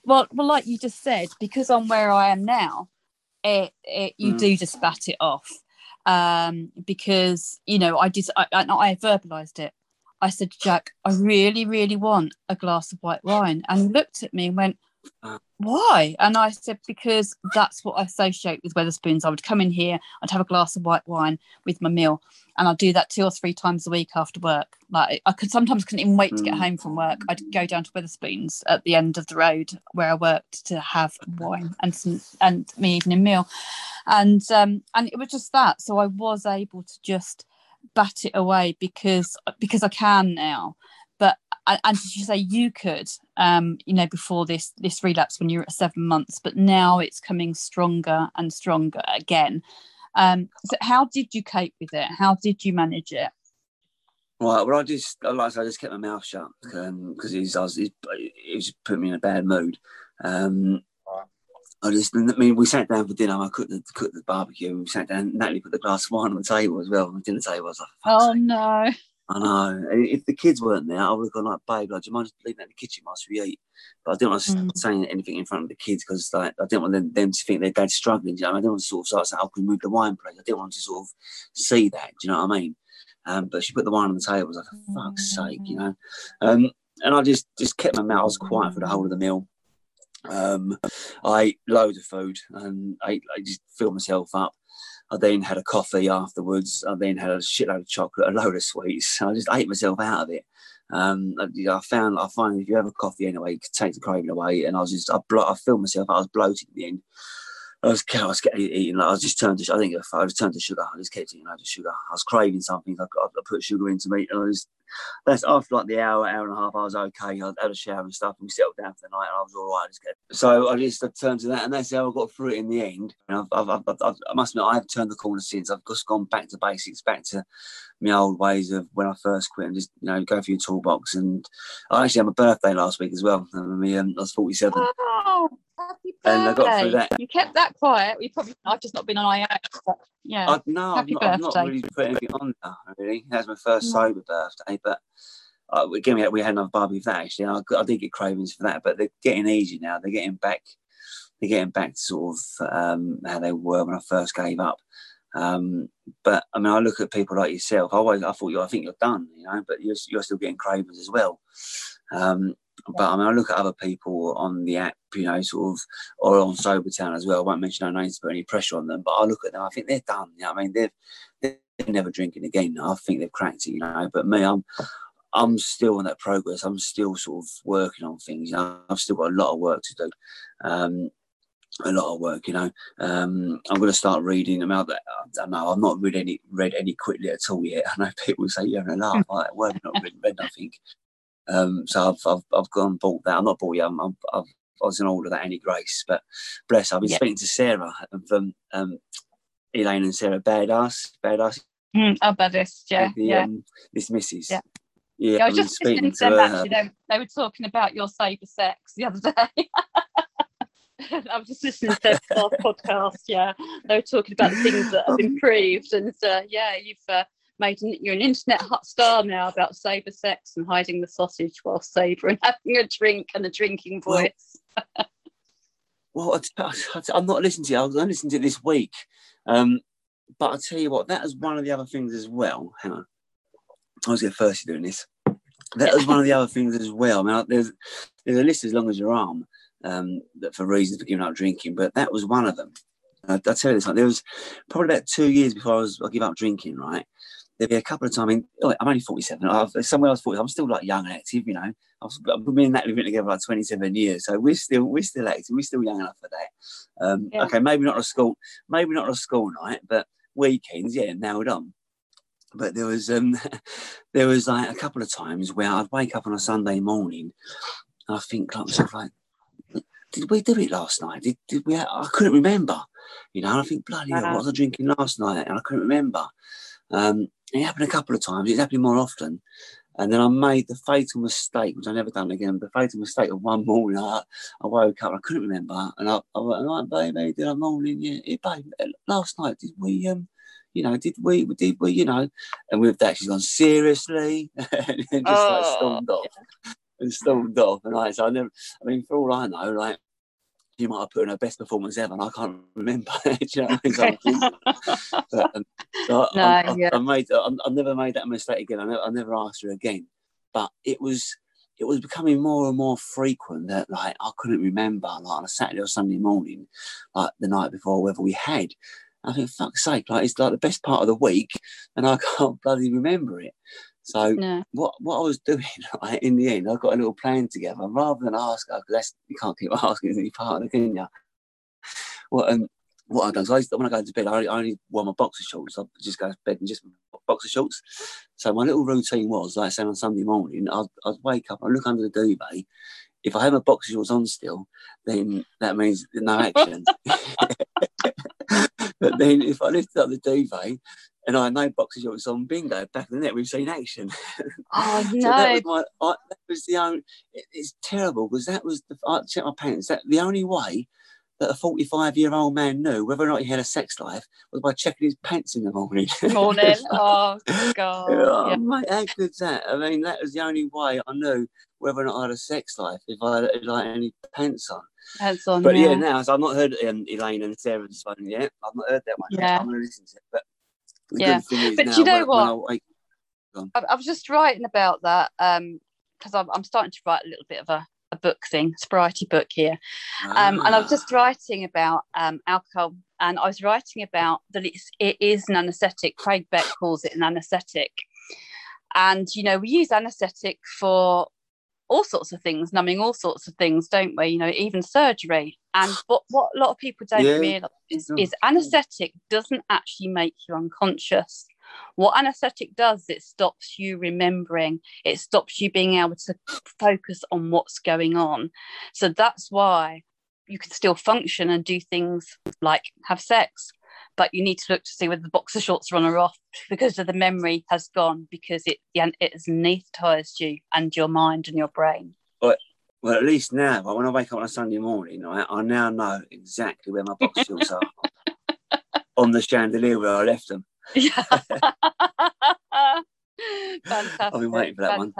Well, well, like you just said, because I'm where I am now, it, it you mm. do just bat it off. Um, because you know, I just I, I, I verbalized it. I said, Jack, I really, really want a glass of white wine. And he looked at me and went, why? And I said, because that's what I associate with Wetherspoons. I would come in here, I'd have a glass of white wine with my meal, and I'd do that two or three times a week after work. Like I could sometimes couldn't even wait to get mm. home from work. I'd go down to Wetherspoons at the end of the road where I worked to have wine and some and my evening meal, and um, and it was just that. So I was able to just bat it away because because I can now. But and did you say you could, um, you know, before this this relapse when you were at seven months, but now it's coming stronger and stronger again. Um, so how did you cope with it? How did you manage it? Right. Well, I just like I, said, I just kept my mouth shut because um, he's, I was, he's, he was putting me in a bad mood. Um, I just, I mean, we sat down for dinner. I cooked the, cooked the barbecue. And we sat down. Natalie put the glass of wine on the table as well. On the dinner table. I was like, "Oh no!" I know. If the kids weren't there, I would have gone like, "Babe, like, do you mind just leaving that in the kitchen whilst we eat?" But I didn't want to mm. saying anything in front of the kids because like I didn't want them, them to think their dad's struggling. You know? I, didn't want to sort of start saying, "Oh, can we move the wine, please?" I didn't want to sort of see that. Do you know what I mean? Um, but she put the wine on the table. I was like, "For fuck's sake," you know. Um, and I just just kept my mouth quiet for the whole of the meal. Um, I ate loads of food and I, I just filled myself up. I then had a coffee afterwards. I then had a shitload of chocolate, a load of sweets. I just ate myself out of it. Um, I, I, found I find if you have a coffee anyway, it takes the craving away. And I was just I, blo- I filled myself. I was bloated at the end. I was, I was eating. Like, I was just turned to. I think I just turned to sugar. I just kept eating loads of sugar. I was craving something. I, I, put sugar into me. And I was that's after like the hour, hour and a half, I was okay. I had a shower and stuff, and we settled down for the night, and I was all right. I just kept... So I just turned to that, and that's how I got through it in the end. I've, I've, I've, i must admit, I've turned the corner since. I've just gone back to basics, back to my old ways of when I first quit, and just you know go through your toolbox. And I actually had my birthday last week as well. I, mean, I was forty-seven. Oh, happy birthday! And I got through that. You kept that quiet. We probably I've just not been on IO. But yeah. I, no, Happy I've not, I've not really put anything on there, really. That's my first no. sober birthday, but uh, again, we had, we had another barbie for that actually. I, I, did get cravings for that, but they're getting easy now. They're getting back. They're getting back to sort of um, how they were when I first gave up. Um, but I mean, I look at people like yourself. I always, I thought you, I think you're done, you know, but you're, you're still getting cravings as well. Um, but I mean, I look at other people on the app, you know, sort of, or on Sobertown as well. I won't mention their names to put any pressure on them, but I look at them. I think they're done. You know, I mean, they've they're never drinking again. I think they've cracked it. You know, but me, I'm I'm still in that progress. I'm still sort of working on things. You know, I've still got a lot of work to do. Um, a lot of work, you know. Um, I'm going to start reading them out. That I don't know. I've not read any read any quickly at all yet. I know people say you're having a laugh. like, well, I've not read, read nothing. Um, so I've, I've, I've gone and bought that. I'm not bought yet. I'm, I've, i was in order that Annie Grace, but bless. I've been speaking to Sarah from um, Elaine and Sarah Badass, Badass. Mm, oh, Badass, yeah, the, yeah. Um, this Mrs. Yeah. Yeah, yeah I was just listening to them her. actually. They, they were talking about your safer sex the other day. I was just listening to their podcast. Yeah, they were talking about the things that have improved, and uh, yeah, you've uh, made an, you're an internet hot star now about sober sex and hiding the sausage while sober and having a drink and a drinking voice. well, I, am not listening to you. I was listening to it this week. Um, but I tell you what, that is one of the other things as well. Hang on. I was get first doing this. That was one of the other things as well. I mean, there's there's a list as long as your arm um, for reasons for giving up drinking, but that was one of them. I, I tell you this, like, there was probably about two years before I was I give up drinking, right? There'd be a couple of times. I mean, I'm only 47. I've, somewhere else 40. I'm still like young and active, you know. I've, been in that living together for like 27 years, so we're still we're still active. We're still young enough for that. Um, yeah. Okay, maybe not a school, maybe not a school night, but weekends, yeah, nailed on. But there was um, there was like a couple of times where I'd wake up on a Sunday morning, and I think like myself like, did we do it last night? Did, did we? I couldn't remember, you know. I think bloody hell, what was I drinking last night? And I couldn't remember. Um, it happened a couple of times. It's happening more often. And then I made the fatal mistake, which I never done again. The fatal mistake of one morning, I, I woke up, I couldn't remember, and I, I went, "Right, baby, did I morning? Yeah, hey, babe, last night did we, um, you know, did we, did we, you know?" And with that, she's gone seriously, and just oh, like stormed off, and stormed off. And I, so I never, I mean, for all I know, like she might have put in her best performance ever, and I can't remember. You know I mean? but, um, so I, No, I, I, yeah. I made, I, I never made that mistake again. I never, I never asked her again. But it was, it was becoming more and more frequent that like I couldn't remember like on a Saturday or Sunday morning, like the night before, whether we had. I think, fuck's sake, like it's like the best part of the week, and I can't bloody remember it. So No. what what I was doing like, in the end, I got a little plan together. Rather than ask her, because that's you can't keep asking any partner, can you? Well, um, what I done, so I used to, when I go to bed, I only, I only wore my boxer shorts. I just go to bed and just boxer shorts. So my little routine was, like I say on Sunday morning, I'd, I'd wake up, I look under the duvet. If I have my boxer shorts on still, then that means no action. but then if I lift up the duvet and I know no boxer shorts on, bingo, back in the net, we've seen action. Oh So that no. was my. I, that was the only. It, it's terrible because that was the. I checked my pants. That the only way that a forty-five-year-old man knew whether or not he had a sex life was by checking his pants in the morning. Morning. Oh god. oh, Yeah. mate, how good's that? I mean, that was the only way I knew whether or not I had a sex life if I had like any pants on. Pants on. But yeah, yeah. now so I've not heard um, Elaine and Sarah's phone yet. I've not heard that one. yet. Yeah. I'm going to listen to it. But the Yeah. good thing is But now you know when I what? I, I was just writing about that um, because I'm, I'm starting to write a little bit of a, a book thing, sobriety book here. Um, and I was Ah. just writing about um, alcohol, and I was writing about that it's, it is an anaesthetic. Craig Beck calls it an anaesthetic, and you know we use anaesthetic for all sorts of things, numbing all sorts of things, don't we? You know, even surgery. And what what a lot of people don't Yeah. realise is, is anaesthetic doesn't actually make you unconscious. What anaesthetic does, it stops you remembering. It stops you being able to focus on what's going on. So that's why you can still function and do things like have sex, but you need to look to see whether the boxer shorts are on or off because of the memory has gone because it it has anaesthetized you and your mind and your brain. Well, at least now, when I wake up on a Sunday morning, I, I now know exactly where my box shorts are on the chandelier where I left them. Yeah. fantastic. I've been waiting for that one.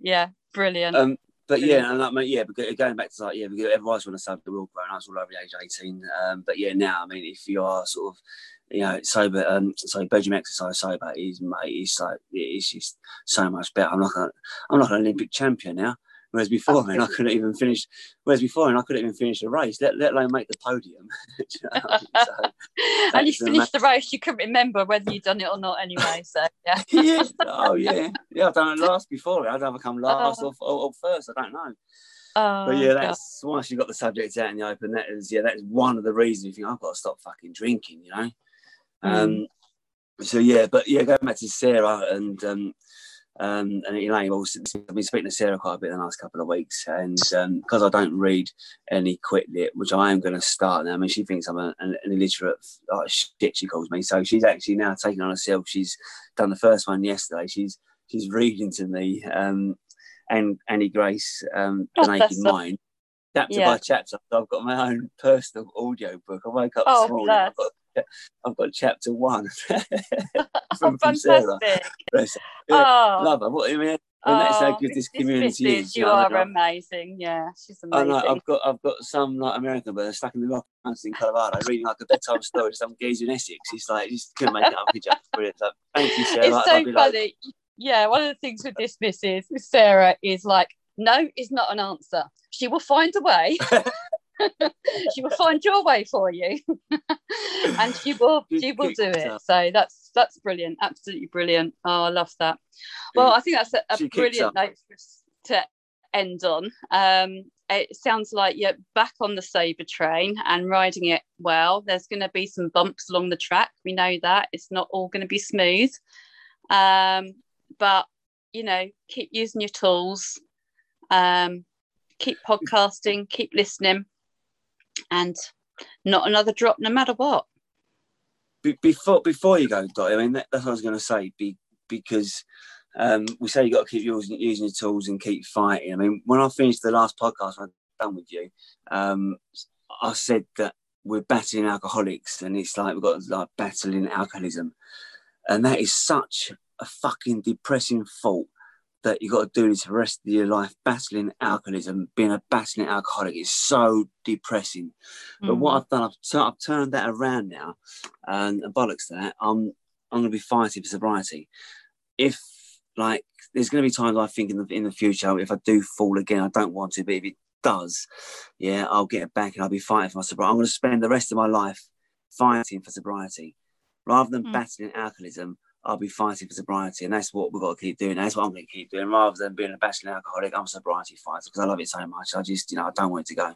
Yeah, brilliant. Um, but yeah, and like, mate, yeah, but going back to like, yeah, because everyone's on a sub, they're all grown ups all over the age of 18. Um, but yeah, now, I mean, if you are sort of, you know, sober, um, so Belgium exercise sober is, mate, it's like, it's just so much better. I'm like, a, I'm like an Olympic champion now. Whereas before, man, I couldn't even finish. Whereas before, and I couldn't even finish the race, let, let alone make the podium. Do you know what I mean? So, and you finished the race, you couldn't remember whether you'd done it or not anyway. So yeah. yeah. Oh, yeah. Yeah, I've done it last before. I'd either come last Oh. or, or, or first. I don't know. Oh, But yeah, God. that's once you got the subject out in the open. That is, yeah, that is one of the reasons you think I've got to stop fucking drinking. You know. Um. So yeah, but yeah, going back to Sarah and um, um, and Elaine. Since- I've been speaking to Sarah quite a bit in the last couple of weeks, and because I don't read any lit, which I am going to start now. I mean, she thinks I'm a, an, an illiterate oh, shit. She calls me. So she's actually now taking on herself. She's done the first one yesterday. She's she's reading to me. Um, and Annie Grace, um, Oh, The Naked. Mind, chapter Yeah. by chapter. I've got my own personal audio book. I woke up Oh, this morning. I've got, I've got chapter one from, from Sarah. fantastic. Bless her. Oh. Yeah, Oh, Love her. What I mean, and that's how oh, good this Miss community is. You are like, amazing. Yeah, she's amazing. know I've got I've got some like American, but they're stuck in the rock mountains in Colorado, reading like a bedtime story to some geezer in Essex. It's like you just couldn't make it up. Could you? Brilliant. So, thank you, Sarah. it's Like, so funny. Yeah, one of the things with this Mrs. with Sarah is like, no is not an answer. She will find a way. she will find your way for you, and she will she will do it. So that's that's brilliant, absolutely brilliant. Oh, I love that. Well, I think that's a, a brilliant note to end on. Um, it sounds like you're back on the sober train and riding it well. There's going to be some bumps along the track. We know that it's not all going to be smooth, um, but you know, keep using your tools. Um, keep podcasting, keep listening, and not another drop, no matter what. Be- before before you go, Dot, I mean that, that's what I was going to say. Be, because um, we say you got to keep using, using your tools and keep fighting. I mean, when I finished the last podcast I've done with you, um, I said that we're battling alcoholics, and it's like we've got like battling alcoholism, and that is such a fucking depressing thought that you got to do this for the rest of your life, battling alcoholism, being a battling alcoholic is so depressing. Mm. But what mm. I've done, I've, t- I've, turned that around now, and, and bollocks to that, I'm I'm going to be fighting for sobriety. If like, there's going to be times I think in the in the future, if I do fall again, I don't want to, but if it does, yeah, I'll get it back and I'll be fighting for my sobriety. I'm going to spend the rest of my life fighting for sobriety rather than mm. battling alcoholism. I'll be fighting for sobriety, and that's what we've got to keep doing. That's what I'm going to keep doing, rather than being a battling alcoholic. I'm a sobriety fighter because I love it so much. I just, you know, I don't want it to go.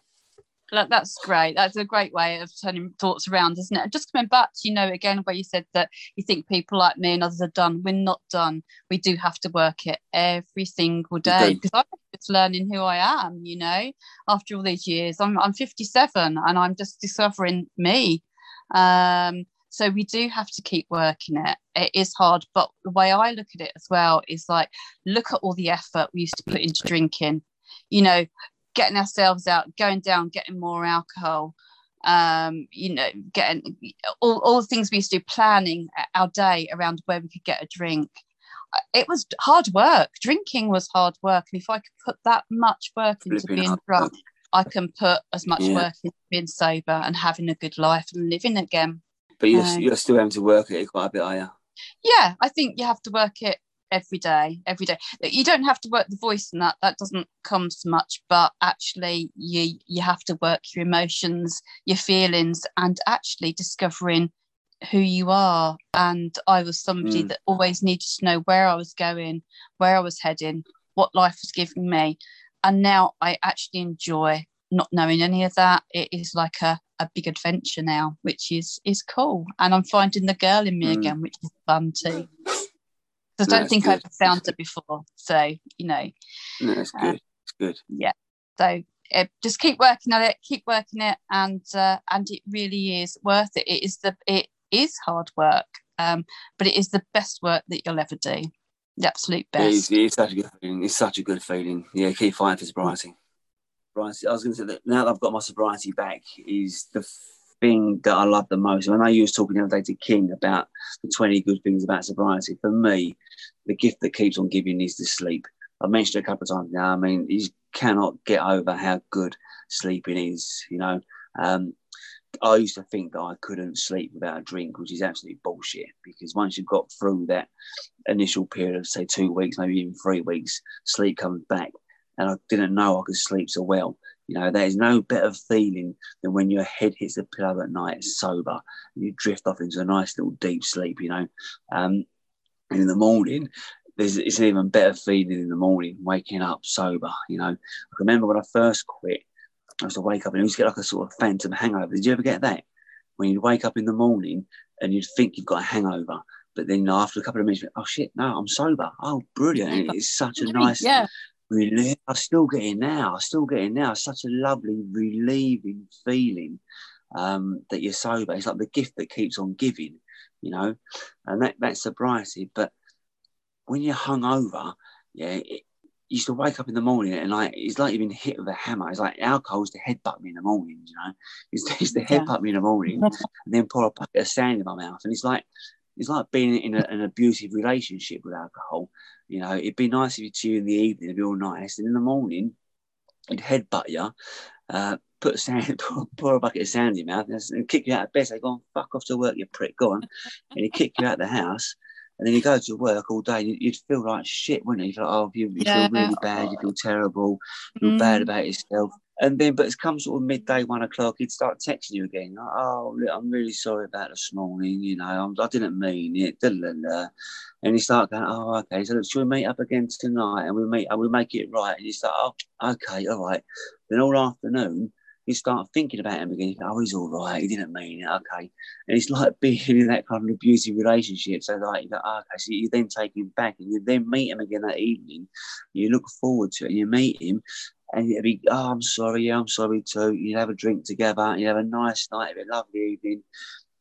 That's great. That's a great way of turning thoughts around, isn't it? Just coming back to, you know, again, where you said that you think people like me and others are done. We're not done. We do have to work it every single day because I'm just learning who I am, you know, after all these years. I'm, I'm 57 and I'm just discovering me. Um, so we do have to keep working it. It is hard, but the way I look at it as well is like, look at all the effort we used to put into drinking. You know, getting ourselves out, going down, getting more alcohol. Um, you know, getting all, all the things we used to do, planning our day around where we could get a drink. It was hard work. Drinking was hard work, and if I could put that much work into being drunk, I can put as much yeah. work into being sober and having a good life and living again. But you're, um, you're still having to work it quite a bit, are you? Yeah, I think you have to work it every day, every day. You don't have to work the voice and that, that doesn't come so much, but actually you you have to work your emotions, your feelings, and actually discovering who you are. And I was somebody mm. that always needed to know where I was going, where I was heading, what life was giving me. And now I actually enjoy not knowing any of that. It is like a a big adventure now, which is is cool. And I'm finding the girl in me mm. again, which is fun too. I don't think good. I've found it before. So, you know. No, it's good. Uh, it's good. Yeah. So uh, just keep working at it, keep working it, and uh, and it really is worth it. It is the it is hard work, um, but it is the best work that you'll ever do. The absolute best. Yeah, it's, it's, such a good feeling. It's such a good feeling. Yeah, keep fighting for sobriety sobriety. I was going to say that now that I've got my sobriety back is the thing that I love the most. When I was talking the other day to King about the 20 good things about sobriety, for me, the gift that keeps on giving is the sleep. I've mentioned it a couple of times now. I mean, you cannot get over how good sleeping is, you know. Um, I used to think that I couldn't sleep without a drink, which is absolutely bullshit. Because once you've got through that initial period of say two weeks, maybe even three weeks, sleep comes back and I didn't know I could sleep so well. You know, there's no better feeling than when your head hits the pillow at night sober and you drift off into a nice little deep sleep, you know. Um, and in the morning, there's it's an even better feeling in the morning, waking up sober, you know. I remember when I first quit, I used to wake up and I used to get like a sort of phantom hangover. Did you ever get that? When you'd wake up in the morning and you'd think you've got a hangover, but then after a couple of minutes, oh shit, no, I'm sober. Oh, brilliant! It's such a nice, yeah relief. I still get it now. I still get it now. such a lovely, relieving feeling um, that you're sober. It's like the gift that keeps on giving, you know, and that that's sobriety. But when you're hungover, yeah, it, you used to wake up in the morning and like it's like you've been hit with a hammer. It's like alcohol's the headbutt me in the morning, you know. It's, it's the yeah. headbutt me in the morning and then pour a bucket of sand in my mouth. And it's like it's like being in a, an abusive relationship with alcohol. You know, it'd be nice if you you in the evening, it'd be all nice, and in the morning, it'd headbutt you, uh, put a sand, pour a bucket of sand in your mouth, and kick you out of bed. Say, "Go on, fuck off to work, you prick, go on," and he'd kick you out of the house. And then you go to work all day, and you'd feel like shit, wouldn't you? You feel like, oh, you, you yeah. feel really bad, you feel terrible, you feel mm. bad about yourself. And then, but it's come sort of midday, one o'clock, he'd start texting you again. Like, oh, I'm really sorry about this morning. You know, I'm, I did not mean it. Da, da, da. And you start going, oh, okay. So should we meet up again tonight? And we meet, and we make it right. And you start, oh, okay, all right. Then all afternoon, you start thinking about him again. Go, oh, he's all right. He didn't mean it. Okay. And it's like being in that kind of abusive relationship. So like, you go, oh, okay. So you then take him back and you then meet him again that evening. You look forward to it and you meet him and you'd be, oh, I'm sorry, yeah, I'm sorry too. You'd have a drink together, you'd have a nice night, a lovely evening.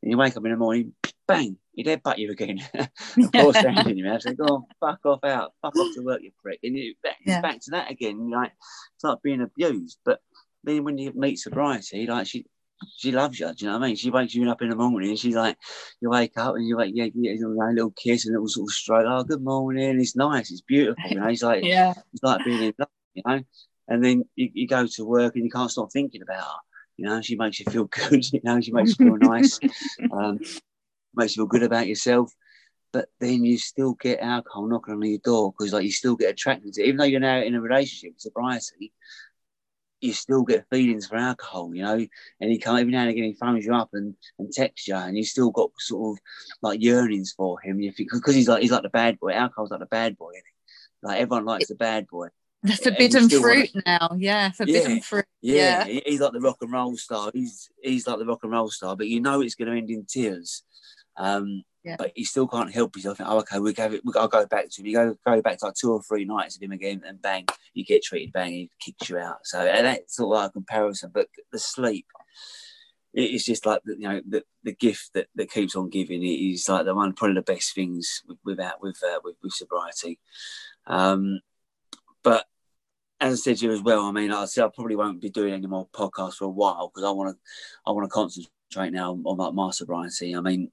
And you wake up in the morning, bang, he'd headbutt you again. of course, in your mouth, say, go on, fuck off out, fuck off to work, you prick. And you, back, yeah. back to that again. Like, it's like being abused. But then when you meet sobriety, like, she, she loves you. Do you know what I mean? She wakes you up in the morning and she's like, you wake up and you're like, yeah, you get a little kiss and a little sort of stroke. Oh, good morning. It's nice. It's beautiful. You know, it's like, yeah, it's like being in love, you know. And then you, you go to work and you can't stop thinking about her. You know, she makes you feel good. You know, she makes you feel nice. Um, makes you feel good about yourself. But then you still get alcohol knocking on your door because, like, you still get attracted to it. Even though you're now in a relationship, with sobriety, you still get feelings for alcohol, you know, and he can't every now and again he phones you up and, and texts you, and you still got sort of like yearnings for him. You because he's like he's like the bad boy. Alcohol's like the bad boy. Like everyone likes the bad boy. The forbidden fruit wanna... now, yeah, forbidden yeah, fruit. Yeah. yeah, he's like the rock and roll star. He's he's like the rock and roll star, but you know it's going to end in tears. Um, yeah. But he still can't help himself. Oh, okay, we go. We, I'll go back to him. You go go back to like two or three nights of him again, and bang, you get treated. Bang, he kicks you out. So that's sort of like a comparison. But the sleep, it's just like you know the, the gift that, that keeps on giving. It is like the one probably the best things without with uh, with, with sobriety. Um, but I said to you as well, I mean, I said I probably won't be doing any more podcasts for a while because I want to I want to concentrate now on, on like my sobriety. I mean,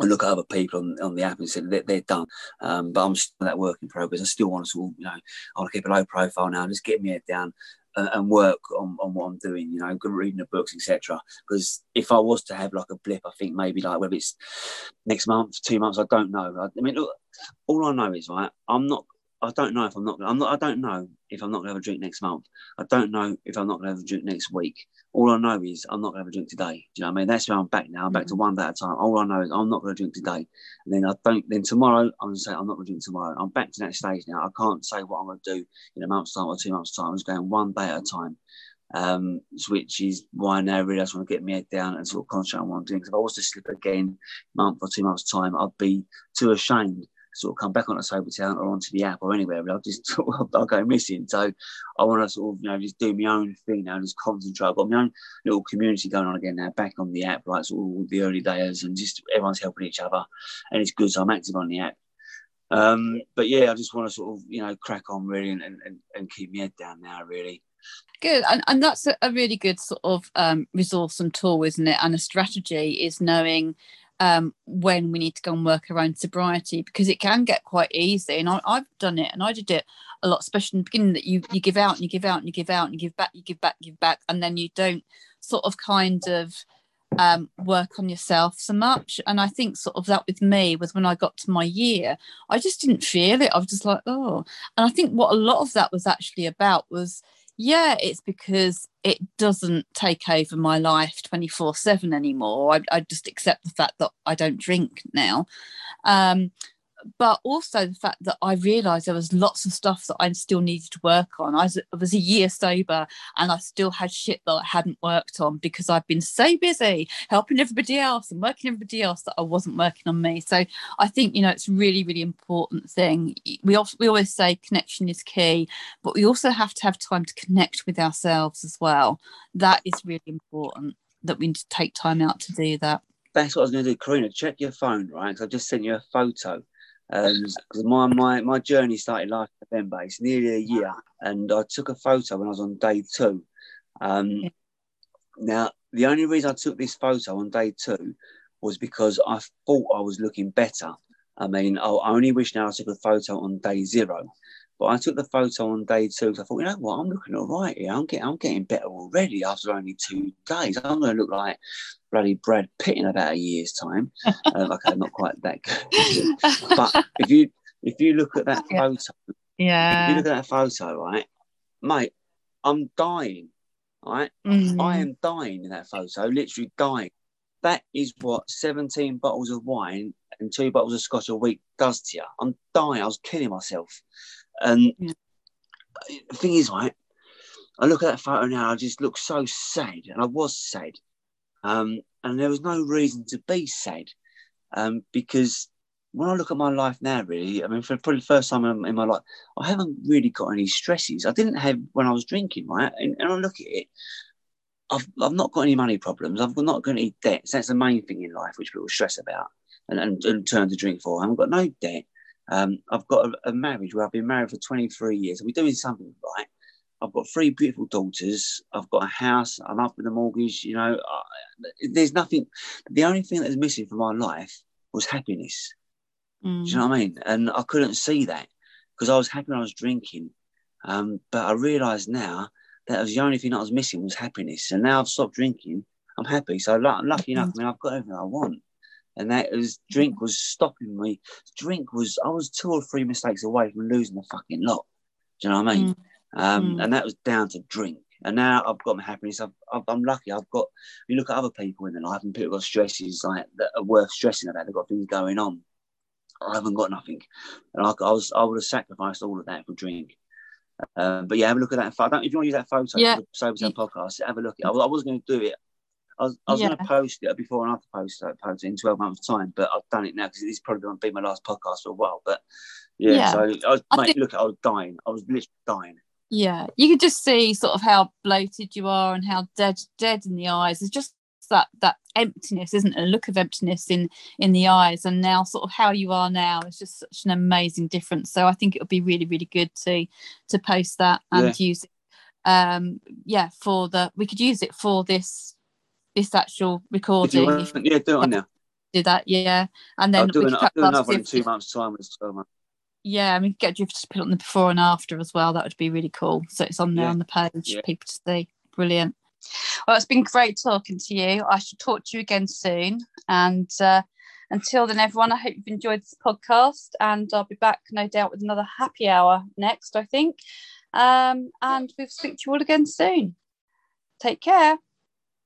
I look at other people on, on the app and say they're, they're done. Um, but I'm still that work in progress. I still want to sort of, you know, I want to keep a low profile now, and just get my head down and, and work on, on what I'm doing, you know, reading the books, etc. Because if I was to have like a blip, I think maybe like whether it's next month, two months, I don't know. I, I mean, look, all I know is, right, I'm not I don't know if I'm not. I'm not. I don't know if I'm not going to have a drink next month. I don't know if I'm not going to have a drink next week. All I know is I'm not going to have a drink today. Do you know what I mean? That's where I'm back now. I'm back to mm-hmm. one day at a time. All I know is I'm not going to drink today. And then I don't. Then tomorrow I'm going to say I'm not going to drink tomorrow. I'm back to that stage now. I can't say what I'm going to do in a month's time or two months' time. I'm just going one day at a time. Um, which is why I now really I just want to get my head down and sort of concentrate on what I'm doing. Because if I was to slip again, month or two months' time, I'd be too ashamed sort of come back onto Sobertown or onto the app or anywhere, but I'll just I'll go missing. So I want to sort of you know just do my own thing now, and just concentrate. I've got my own little community going on again now, back on the app, like sort of the early days, and just everyone's helping each other, and it's good. So I'm active on the app. Um, but yeah, I just want to sort of you know crack on really and, and, and keep my head down now, really. Good, and, and that's a, a really good sort of um, resource and tool, isn't it? And a strategy is knowing um, when we need to go and work around sobriety because it can get quite easy. And I, have done it and I did it a lot, especially in the beginning that you, you give out and you give out and you give out and you give back, you give back, give back, and then you don't sort of kind of um, work on yourself so much. And I think sort of that with me was when I got to my year, I just didn't feel it. I was just like, oh. And I think what a lot of that was actually about was yeah, it's because it doesn't take over my life 24 7 anymore. I, I, just accept the fact that I don't drink now. Um, but also the fact that I realised there was lots of stuff that I still needed to work on. I was, I was, a year sober and I still had shit that I hadn't worked on because I've been so busy helping everybody else and working everybody else that I wasn't working on me. So I think you know it's really really important thing. We often, we always say connection is key, but we also have to have time to connect with ourselves as well. That is really important. That we need to take time out to do that. That's what I was going to do, Karina. Check your phone, right? Because I've just sent you a photo because um, my, my my journey started last November. It's nearly a year, and I took a photo when I was on day two. Um. Now, the only reason I took this photo on day two was because I thought I was looking better. I mean, I only wish now I took a photo on day zero, but I took the photo on day two because I thought, you know what, I'm looking all right here. I'm getting, I'm getting better already after only two days. I'm going to look like bloody Brad Pitt in about a year's time. um, okay, not quite that good, but if you if you look at that photo, yeah, if you look at that photo, right, mate, I'm dying. Right, mm-hmm. I am dying in that photo, literally dying. That is what 17 bottles of wine and two bottles of scotch a week does to you. I'm dying. I was killing myself. And yeah. the thing is, right, I look at that photo now, I just look so sad, and I was sad. Um, and there was no reason to be sad um, because when I look at my life now, really, I mean, for probably the first time in, in, my life, I haven't really got any stresses. I didn't have when I was drinking, right? And, and I look at it, I've, I've not got any money problems. I've not got any debts. That's the main thing in life, which people stress about and, and, and turn to drink for. I haven't got no debt. Um, I've got a, a, marriage where I've been married for 23 years. We're doing something right. I've got three beautiful daughters. I've got a house. I'm up with the mortgage. You know, I, there's nothing. The only thing that's missing from my life was happiness. Mm. Do you know what I mean? And I couldn't see that because I was happy when I was drinking. Um, but I realised now that was the only thing that I was missing was happiness. And now I've stopped drinking. I'm happy. So I'm lucky enough, I mean, I've got everything I want. And that was drink was stopping me. Drink was I was two or three mistakes away from losing the fucking lot. Do you know what I mean? Mm. Um, Mm. And that was down to drink. And now I've got my happiness. I've, I've, I'm lucky. I've got. You look at other people in their life, and people got stresses like that are worth stressing about. They've got things going on. I haven't got nothing, and I, I was. I would have sacrificed all of that for drink. Um, but yeah, have a look at that. pho- I don't. If you want to use that photo Yeah. for the Sober Town podcast, have a look. I, I was going to do it. I was, I was going to post it before and after post that post in 12 months' time, but I've done it now because it's probably going to be my last podcast for a while. But yeah, Yeah. so I was, I mate, think- look, I was dying. I was literally dying. Yeah, you could just see sort of how bloated you are and how dead dead in the eyes. There's just that that emptiness, isn't it? A look of emptiness in in the eyes, and now sort of how you are now is just such an amazing difference. So I think it would be really really good to to post that and use it. Um, yeah, for the we could use it for this this actual recording. If yeah, do it on now. do that, yeah, and I'll then do, we an, I'll do another one in two months' time. It's 12 yeah, I mean, get you to put on the before and after as well. That would be really cool. So it's on there Yeah. on the page Yeah. for people to see. Brilliant. Well, it's been great talking to you. I shall talk to you again soon. And uh, until then, everyone, I hope you've enjoyed this podcast. And I'll be back, no doubt, with another happy hour next, I think. Um, and we'll speak to you all again soon. Take care.